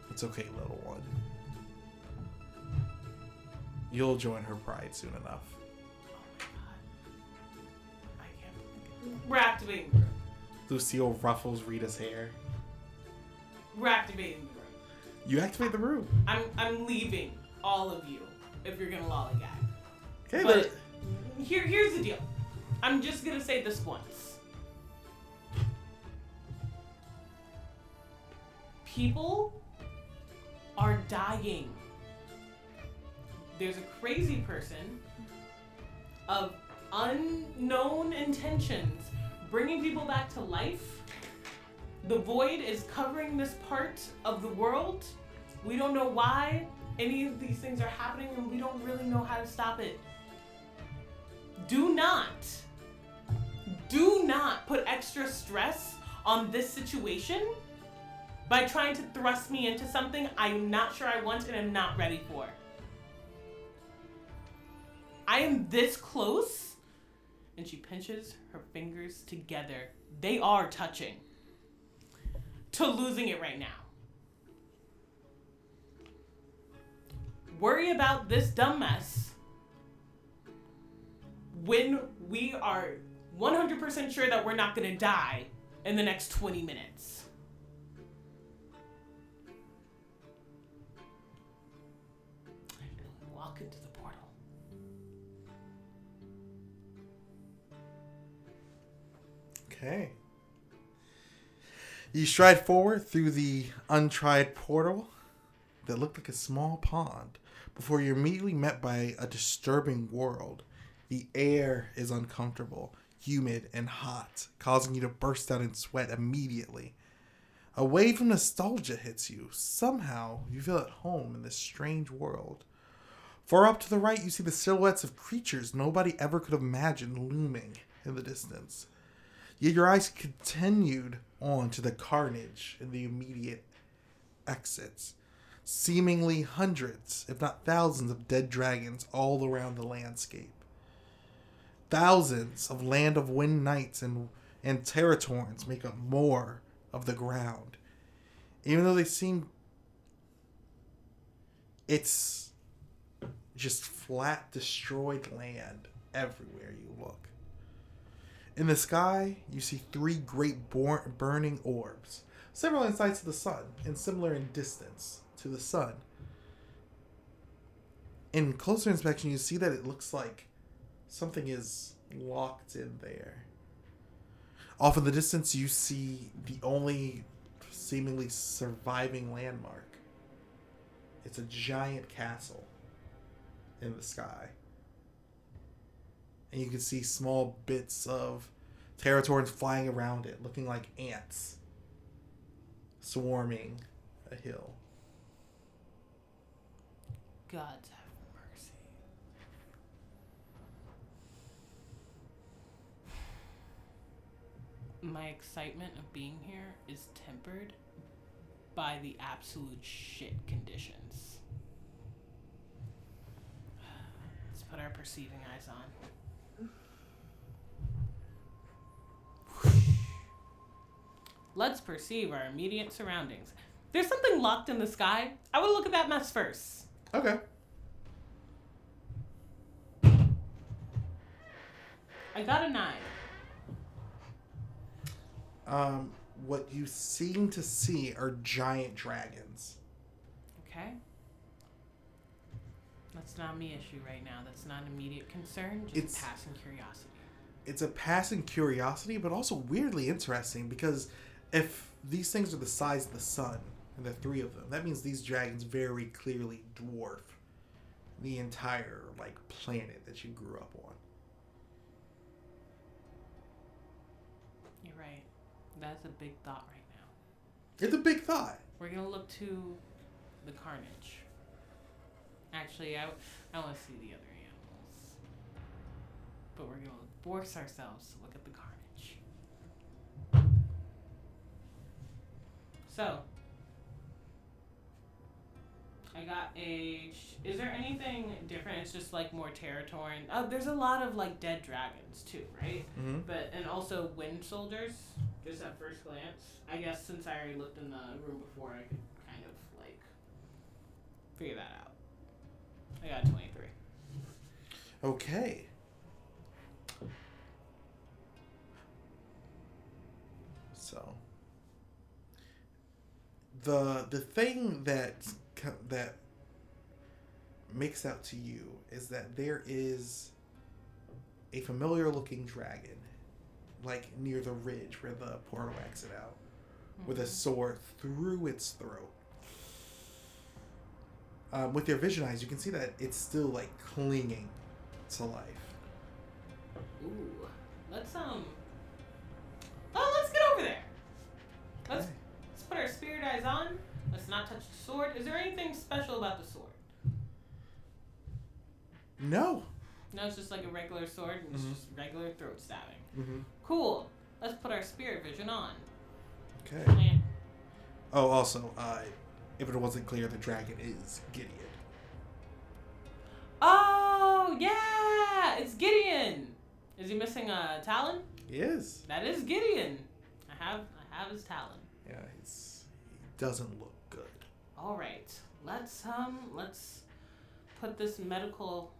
It's okay, little one. You'll join her pride soon enough. Oh my god. I can't believe it. We're activating the rune. Lucille ruffles Rita's hair. We're activating the rune. You activate the rune. I'm I'm leaving all of you if you're gonna lollygag. Okay, But here here's the deal. I'm just gonna say this once. People are dying. There's a crazy person of unknown intentions bringing people back to life. The void is covering this part of the world. We don't know why any of these things are happening and we don't really know how to stop it. Do not, do not put extra stress on this situation by trying to thrust me into something I'm not sure I want and am not ready for. I am this close. And she pinches her fingers together. They are touching. To losing it right now. Worry about this dumb mess when we are 100% sure that we're not gonna die in the next 20 minutes. Okay. You stride forward through the untried portal that looked like a small pond before you're immediately met by a disturbing world. The air is uncomfortable, humid, and hot, causing you to burst out in sweat immediately. A wave of nostalgia hits you. Somehow, you feel at home in this strange world. Far up to the right, you see the silhouettes of creatures nobody ever could have imagined looming in the distance. Yet your eyes continued on to the carnage in the immediate exits. Seemingly hundreds, if not thousands, of dead dragons all around the landscape. Thousands of Land of Wind Knights and, and Territorns make up more of the ground. Even though they seem. It's just flat, destroyed land everywhere you look. In the sky, you see three great bor- burning orbs, similar in size to the sun, and similar in distance to the sun. In closer inspection, you see that it looks like something is locked in there. Off in the distance, you see the only seemingly surviving landmark. It's a giant castle in the sky and you can see small bits of Territorns flying around it, looking like ants swarming a hill. Gods have mercy. My excitement of being here is tempered by the absolute shit conditions. Let's put our perceiving eyes on. Let's perceive our immediate surroundings. There's something locked in the sky. I would look at that mess first. Okay. I got a nine. Um, what you seem to see are giant dragons. Okay. That's not me issue right now. That's not an immediate concern. Just It's- passing curiosity. It's a passing curiosity, but also weirdly interesting because if these things are the size of the sun, and there are three of them, that means these dragons very clearly dwarf the entire like planet that you grew up on. You're right. That's a big thought right now. It's a big thought. We're gonna look to the carnage. Actually, I, I want to see the other animals. But we're gonna force ourselves to look at the carnage. So, I got a. Is there anything different? It's just like more territory. And, oh, there's a lot of like dead dragons too, right? Mm-hmm. But and also wind soldiers. Just at first glance, I guess since I already looked in the room before, I could kind of like figure that out. I got twenty three. Okay. So the the thing that that makes out to you is that there is a familiar looking dragon like near the ridge where the portal exit out with a sword through its throat um, with your vision eyes you can see that it's still like clinging to life Ooh, let's um. Oh, let's get over there. Let's Okay. Put our spirit eyes on. Let's not touch the sword. Is there anything special about the sword? no No, it's just like a regular sword and it's Mhm. just regular throat stabbing. mm-hmm. Cool. Let's put our spirit vision on. okay Plant. oh also uh, if it wasn't clear the dragon is gideon Oh yeah, it's Gideon. Is he missing a talon? he is That is Gideon. I have I have his talon. Yeah he's he doesn't look good All right, let's um let's put this medical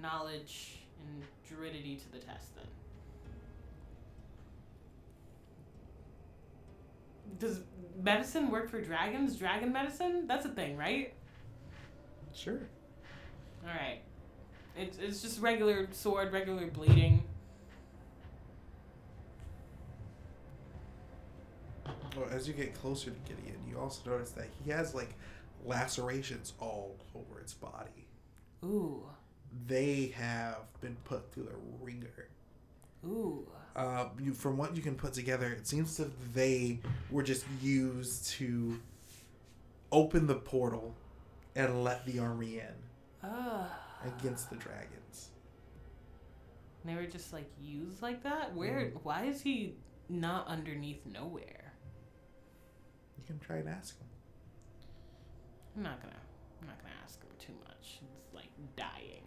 knowledge and druidity to the test then. Does medicine work for dragons? Dragon medicine? That's a thing, right? sure All right. It's it's just regular sword, regular bleeding. Well, as you get closer to gideon you also notice that he has like lacerations all over its body Ooh, they have been put through the ringer ooh. uh, you, from what you can put together, it seems that they were just used to open the portal and let the army in Ah. against the dragons. They were just like used like that. Where? Why is he not underneath nowhere? You can try and ask them. I'm not gonna. I'm not gonna ask him too much. It's like dying.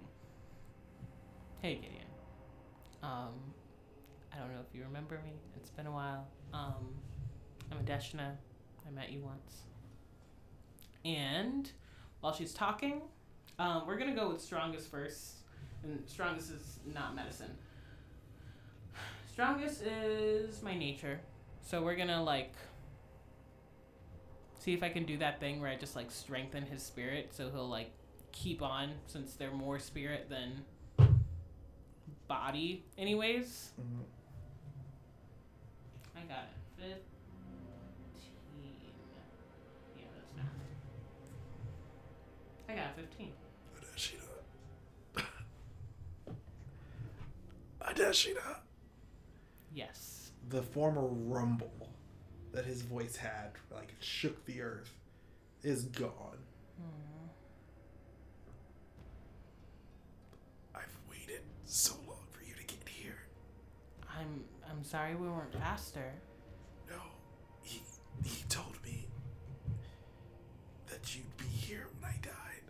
Hey Gideon. Um, I don't know if you remember me. It's been a while. Um, I'm Adeshna. I met you once. And while she's talking, um, we're gonna go with strongest first. And strongest is not medicine. Strongest is my nature. So we're gonna like see if I can do that thing where I just like strengthen his spirit so he'll like keep on since they're more spirit than body anyways. Mm-hmm. I got it. Fifteen. Yeah, that's math. I got fifteen. Adesina. Yes. The former rumble that his voice had, like it shook the earth, is gone. Hmm. I've waited so long for you to get here. I'm I'm sorry we weren't faster. No, he he told me that you'd be here when I died.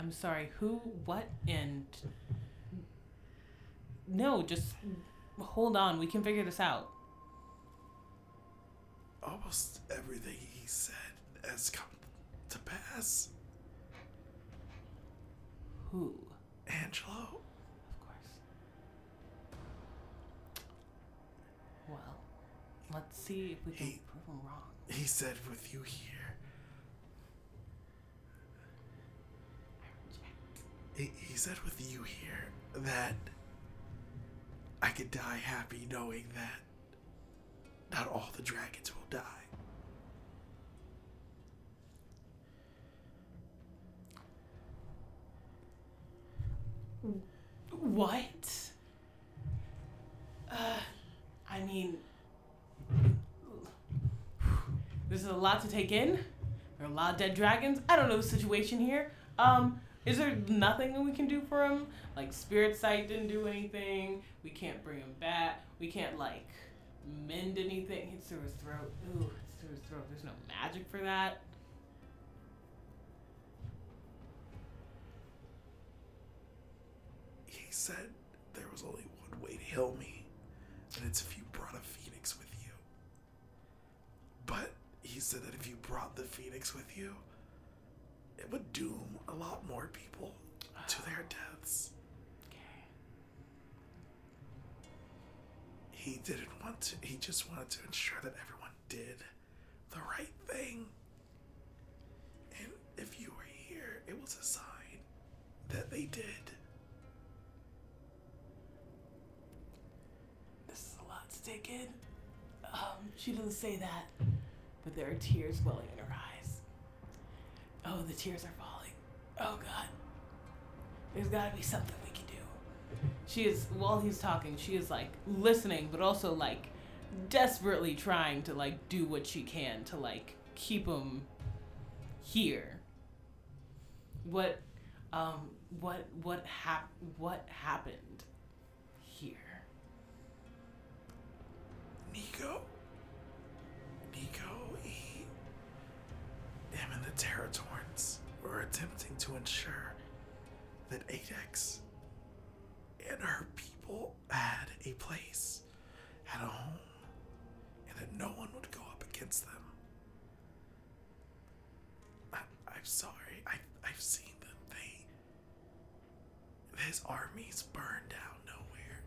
I'm sorry, who, what, and no, just hold on. We can figure this out. Almost everything he said has come to pass. Who? Angelo, Of course. Well, let's see if we can He- prove him wrong. he said with you here. He, he said with you here that I could die happy knowing that not all the dragons will die. What? Uh, I mean, this is a lot to take in. There are a lot of dead dragons. I don't know the situation here. Um, is there nothing that we can do for him? Like spirit sight didn't do anything. We can't bring him back. We can't like mend anything. It's through his throat. Ooh, it's through his throat. There's no magic for that. He said there was only one way to heal me, and it's if you brought a phoenix with you. But he said that if you brought the phoenix with you, it would doom a lot more people to their deaths. He didn't want to, he just wanted to ensure that everyone did the right thing. And if you were here, it was a sign that they did. This is a lot to take in. Um, she doesn't say that, but there are tears welling in her eyes. Oh, the tears are falling. Oh God. There's gotta be something we can. She is while he's talking, she is like listening, but also like desperately trying to like do what she can to like keep him here. What um what what hap- what happened here? Nico. Nico, he. Him and the Terratorns were attempting to ensure that Adex and her people had a place, had a home, and that no one would go up against them. I, I'm sorry. I, I've seen them. They. His armies burned down nowhere.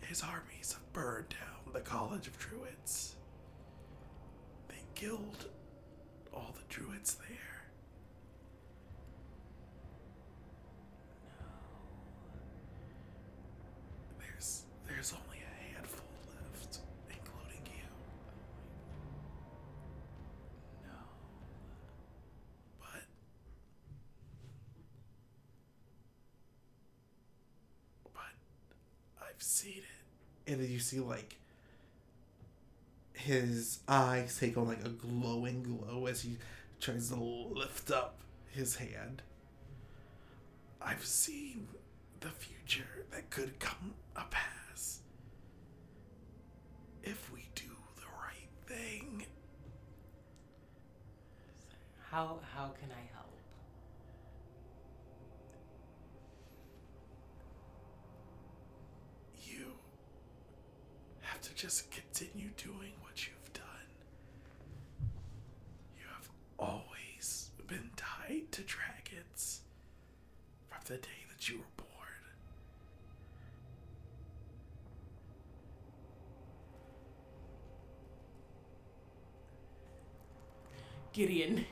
His armies have burned down the College of Druids. They killed all the druids there. There's only a handful left, including you. No. But but I've seen it. And then you see like his eyes take on like a glowing glow as he tries to lift up his hand. I've seen the future that could come a pass if we do the right thing. How how can I help? You have to just continue doing Gideon.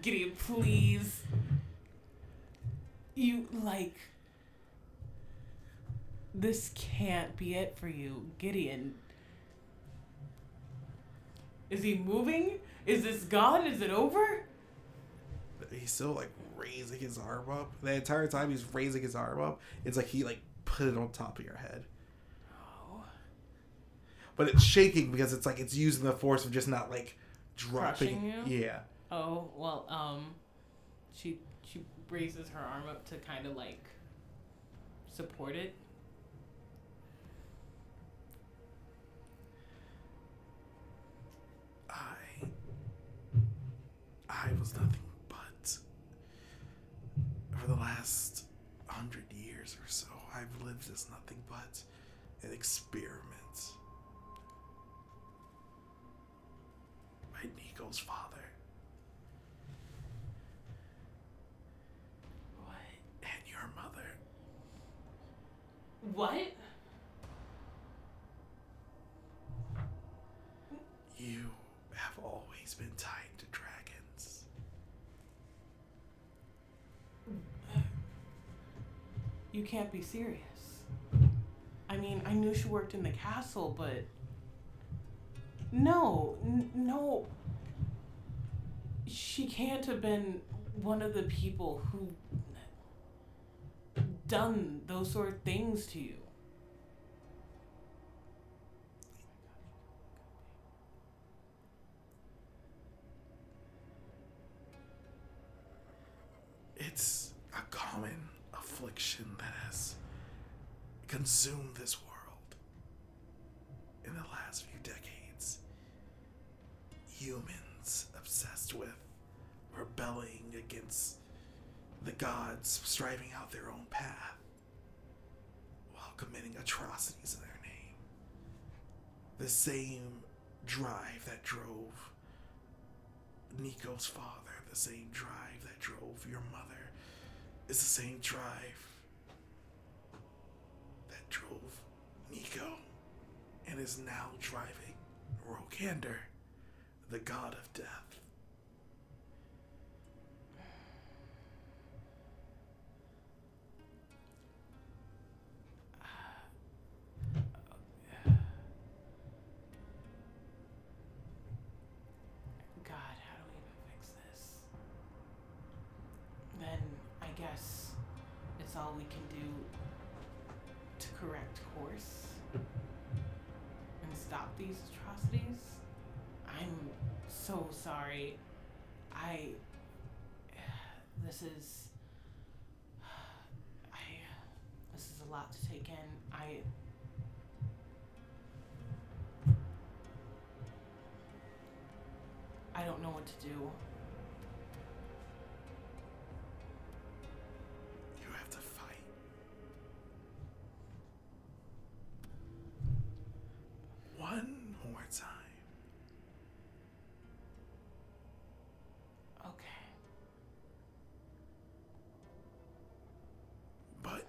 Gideon, please. You like this can't be it for you, Gideon. Is he moving? Is this gone? Is it over? He's still like raising his arm up. The entire time he's raising his arm up, it's like he like put it on top of your head. Oh. But it's shaking because it's like it's using the force of just not like dropping. Crushing you? Yeah. Oh, well, um she she raises her arm up to kind of like support it. I I was nothing but for the last hundred years or so, I've lived as nothing but an experiment. Nico's father What? and your mother. What? You have always been tied to dragons. You can't be serious. I mean, I knew she worked in the castle, but no, n- no. She can't have been one of the people who done those sort of things to you. It's a common affliction that has consumed this world in the last few decades. Humans obsessed with rebelling against the gods striving out their own path while committing atrocities in their name. The same drive that drove Nico's father, the same drive that drove your mother, is the same drive that drove Nico and is now driving Rokander, the god of death.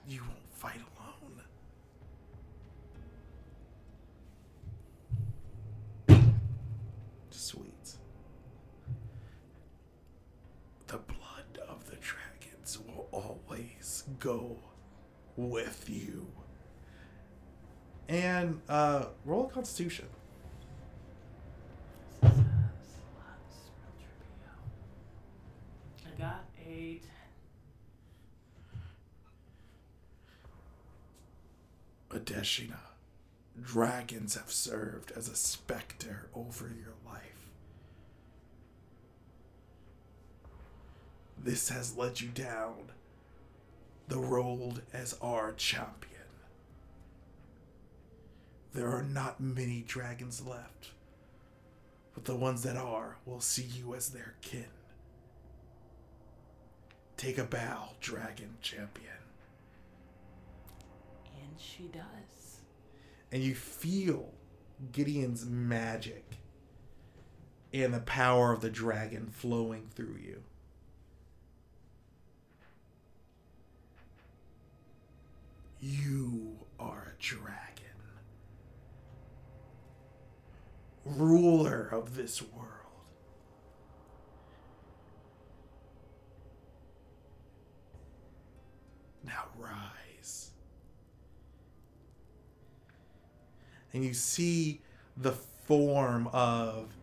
You won't fight alone. Sweet. The blood of the dragons will always go with you. And uh roll a constitution. This is, uh, this is a lot. This is real trippy, yo. I got a 10. Adesina, dragons have served as a specter over your life. This has led you down the road as our champion. There are not many dragons left, but the ones that are will see you as their kin. Take a bow, dragon champion. And she does. And you feel Gideon's magic and the power of the dragon flowing through you. You are a dragon, ruler of this world. Now rise. And you see the form of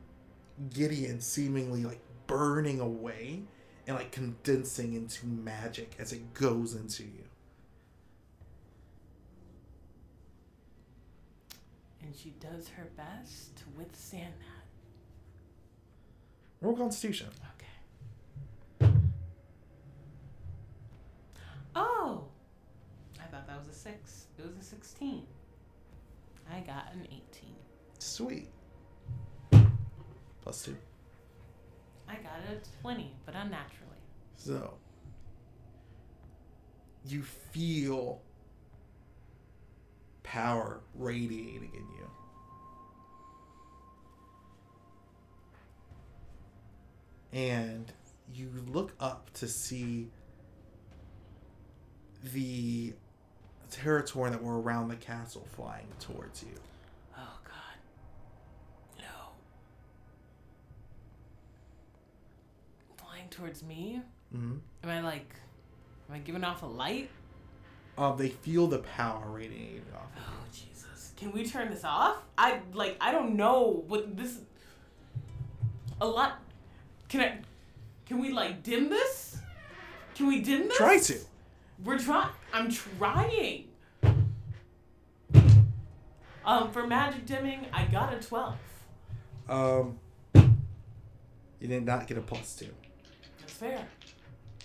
Gideon seemingly like burning away and like condensing into magic as it goes into you. And she does her best to withstand that. Roll Constitution. Okay. Oh! I thought that was a 6. It was a 16. I got an 18. Sweet. Plus two. I got a 20, but unnaturally. So you feel power radiating in you. And you look up to see the territory that were around the castle flying towards you. Oh, God. No. Flying towards me? Mm-hmm. Am I like. Am I giving off a light? Um, they feel the power radiating off of Oh, Jesus. Can we turn this off? I, like, I don't know what this. A lot. Can I. Can we, like, dim this? Can we dim this? Try to. We're trying. I'm trying. Um, for magic dimming, I got a 12. Um, you did not get a plus two. That's fair.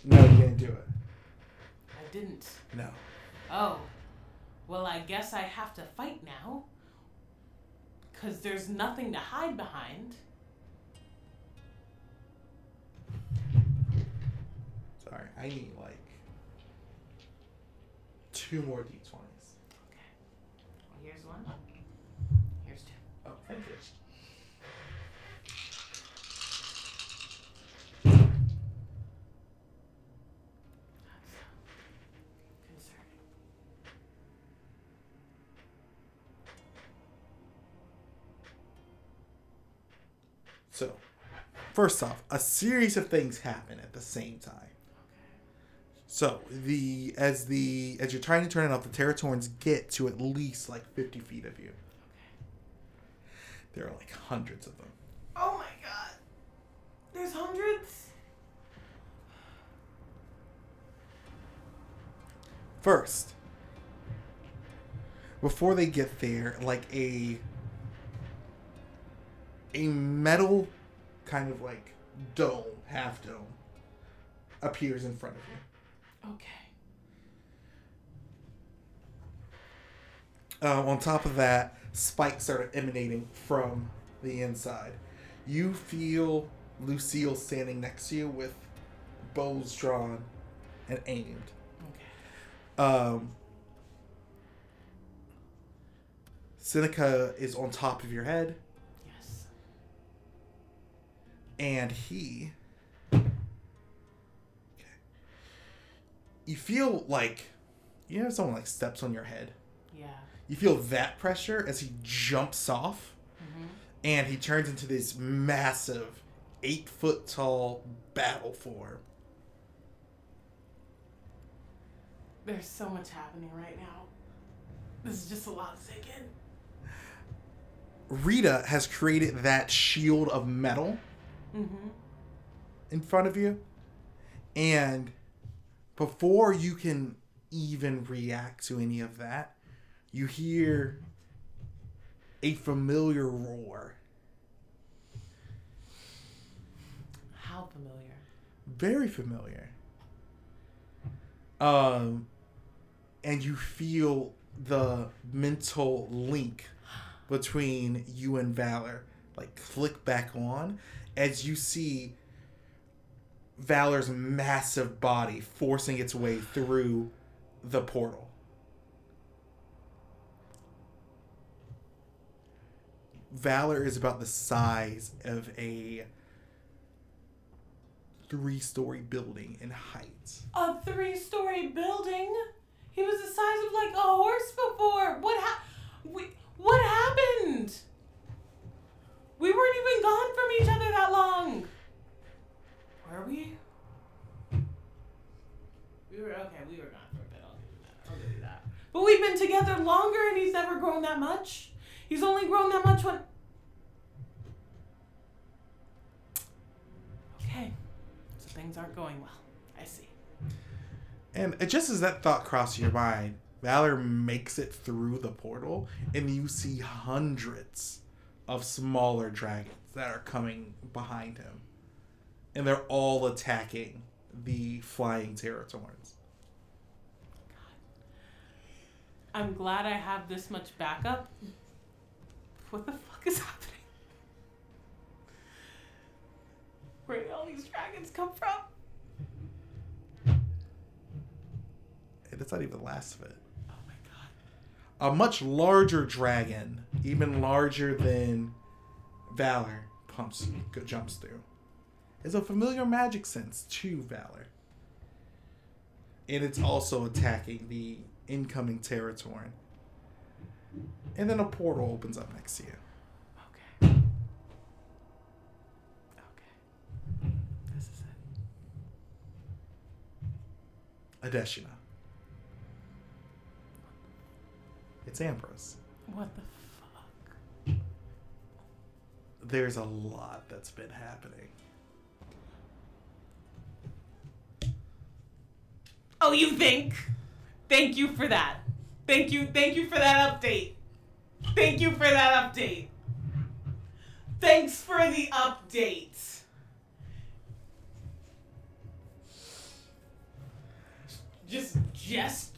No, you didn't do it. I didn't. No. Oh. Well, I guess I have to fight now. Because there's nothing to hide behind. Sorry, I need like two more d20s. Okay. Here's one. Here's two. Oh, thank you. So, first off, a series of things happen at the same time. So the as the as you're trying to turn it off, the Territorans get to at least like 50 feet of you. There are like hundreds of them. Oh my god. There's hundreds? First, before they get there, like a a metal kind of like dome, half dome, appears in front of you. Okay. Uh, on top of that, spikes start emanating from the inside. You feel Lucille standing next to you with bows drawn and aimed. Okay. Um, Seneca is on top of your head, Yes. and he. You feel like, you know, someone like steps on your head. Yeah. You feel that pressure as he jumps off, Mm-hmm. and he turns into this massive, eight foot tall battle form. There's so much happening right now. This is just a lot to take in. Rita has created that shield of metal Mm-hmm. in front of you. And before you can even react to any of that, you hear a familiar roar. How familiar? Very familiar. Um and you feel the mental link between you and Valor like click back on as you see Valor's massive body forcing its way through the portal. Valor is about the size of a three story building in height. A three-story building. He was the size of like a horse before. What ha- we, What happened? We weren't even gone from each other that long. Were we? We were okay. We were gone for a bit. I'll give you that. I'll give you that. But we've been together longer, and he's never grown that much. He's only grown that much when. Okay. So things aren't going well. I see. And just as that thought crosses your mind, Valor makes it through the portal, and you see hundreds of smaller dragons that are coming behind him. And they're all attacking the flying Territorans. I'm glad I have this much backup. What the fuck is happening? Where did all these dragons come from? It's not even the last of it. Oh my god. A much larger dragon, even larger than Valor, pumps jumps through. Is a familiar magic sense to Valor. And it's also attacking the incoming Territoran. And then a portal opens up next to you. Okay. Okay. This is it. Adesina. It's Ambrose. What the fuck? There's a lot that's been happening. Oh, you think? Thank you for that. Thank you. Thank you for that update. Thank you for that update. Thanks for the update. Just, just.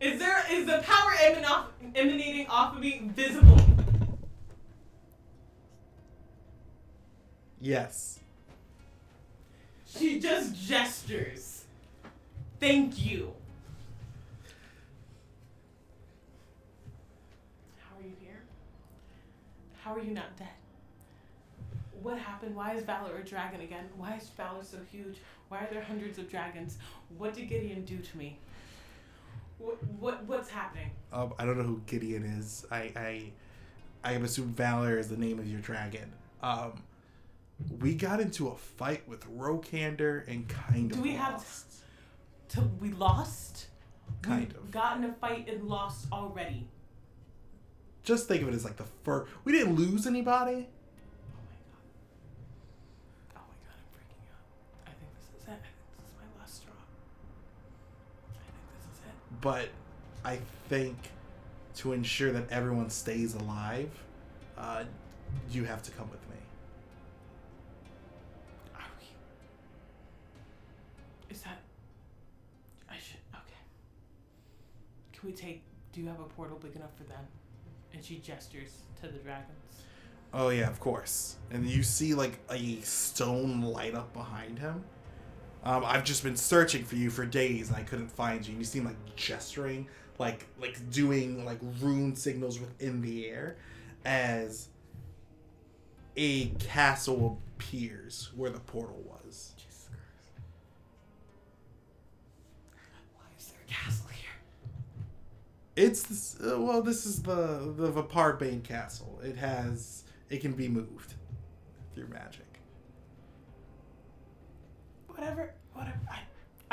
Is there is the power emanating off of me visible? Yes. She just gestures. Thank you. How are you here? How are you not dead? What happened? Why is Valor a dragon again? Why is Valor so huge? Why are there hundreds of dragons? What did Gideon do to me? What, what what's happening? Um, I don't know who Gideon is. I I I assume Valor is the name of your dragon. Um, we got into a fight with Rokander and kind of Do we have- lost. To, we lost. Kind We've of. Got in a fight and lost already. Just think of it as like the first. We didn't lose anybody. Oh my god. Oh my god, I'm freaking out. I think this is it. This is my last straw. I think this is it. but I think to ensure that everyone stays alive, uh, you have to come with we take? Do you have a portal big enough for them? And she gestures to the dragons. Oh yeah, of course. And you see like a stone light up behind him. Um, I've just been searching for you for days and I couldn't find you. And you seem like gesturing, like like doing like rune signals within the air, as a castle appears where the portal was. It's uh, well, this is the the Vaparbane Castle. It has it can be moved through magic. whatever whatever i,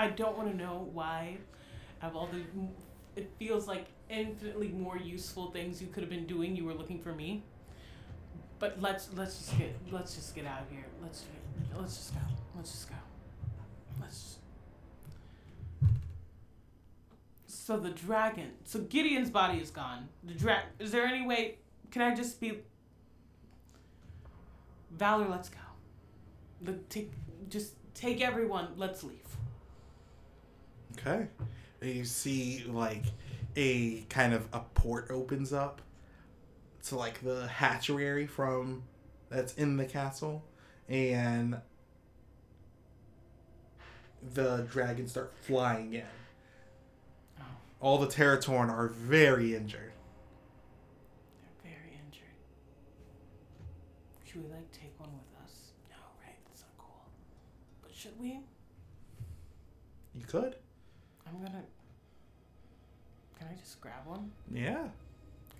I don't want to know why of all the it feels like infinitely more useful things you could have been doing you were looking for me but let's let's just get let's just get out of here let's let's just go let's just go let's just so the dragon so gideon's body is gone the dra- is there any way can i just be valor let's go the take just take everyone let's leave Okay. You see like a kind of a port opens up to like the hatchery from that's in the castle and the dragons start flying in. All the Territorn are very injured. they're very injured should we like take one with us no right that's not cool but should we You could? i'm gonna can i just grab one Yeah.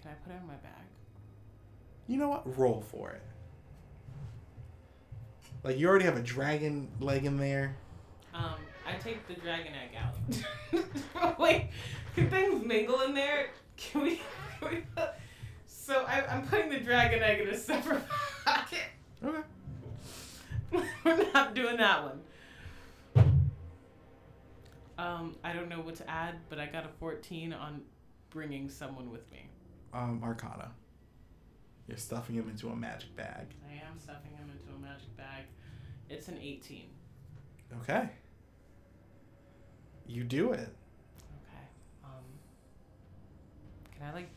can i put it in my bag You know what? Roll for it. Like you already have a dragon leg in there. um i take the dragon egg out wait can things mingle in there can we, can we put, so I, i'm putting the dragon egg in a separate pocket Okay. We're not doing that one. Um, I don't know what to add, but I got a 14 on bringing someone with me. Um, Arcana. You're stuffing him into a magic bag. I am stuffing him into a magic bag. It's an 18. Okay. You do it. Okay. Um, can I like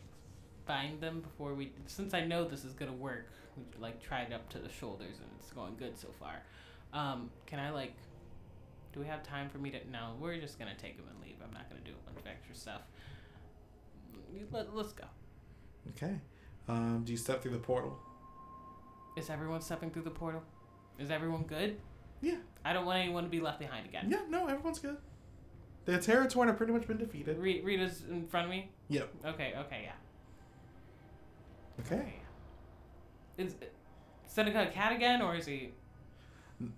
bind them before we? Since I know this is gonna work, we like tried up to the shoulders and it's going good so far. Um, can I like? Do we have time for me to? No, we're just gonna take them and leave. I'm not gonna do a bunch of extra stuff. Let, let's go. Okay. Um, do you step through the portal? Is everyone stepping through the portal? Is everyone good? Yeah. I don't want anyone to be left behind again. Yeah, no, everyone's good. The Territorn have pretty much been defeated. Rita's in front of me. Yep. Okay. Okay. Yeah. Okay. Is Seneca a cat again, or is he?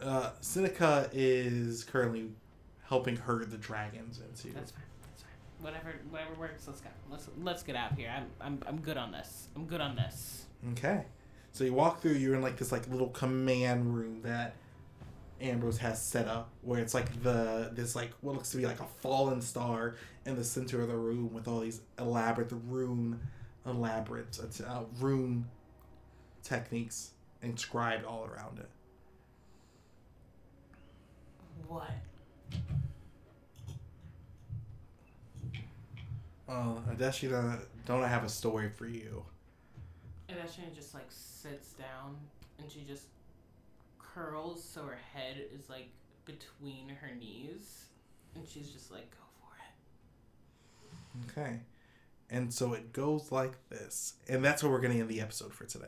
Uh, Seneca is currently helping herd the dragons into. That's fine. That's fine. Whatever. Whatever works. Let's go. Let's let's get out of here. I'm I'm I'm good on this. I'm good on this. Okay. So you walk through, you're in like this like little command room that Ambrose has set up where it's like the this like what looks to be like a fallen star in the center of the room with all these elaborate rune elaborate uh, rune techniques inscribed all around it. What? Oh, Adesina, don't I have a story for you? And Ashina just like sits down and she just curls so her head is like between her knees. And she's just like, go for it. Okay. And so it goes like this. And that's where we're to end the episode for today.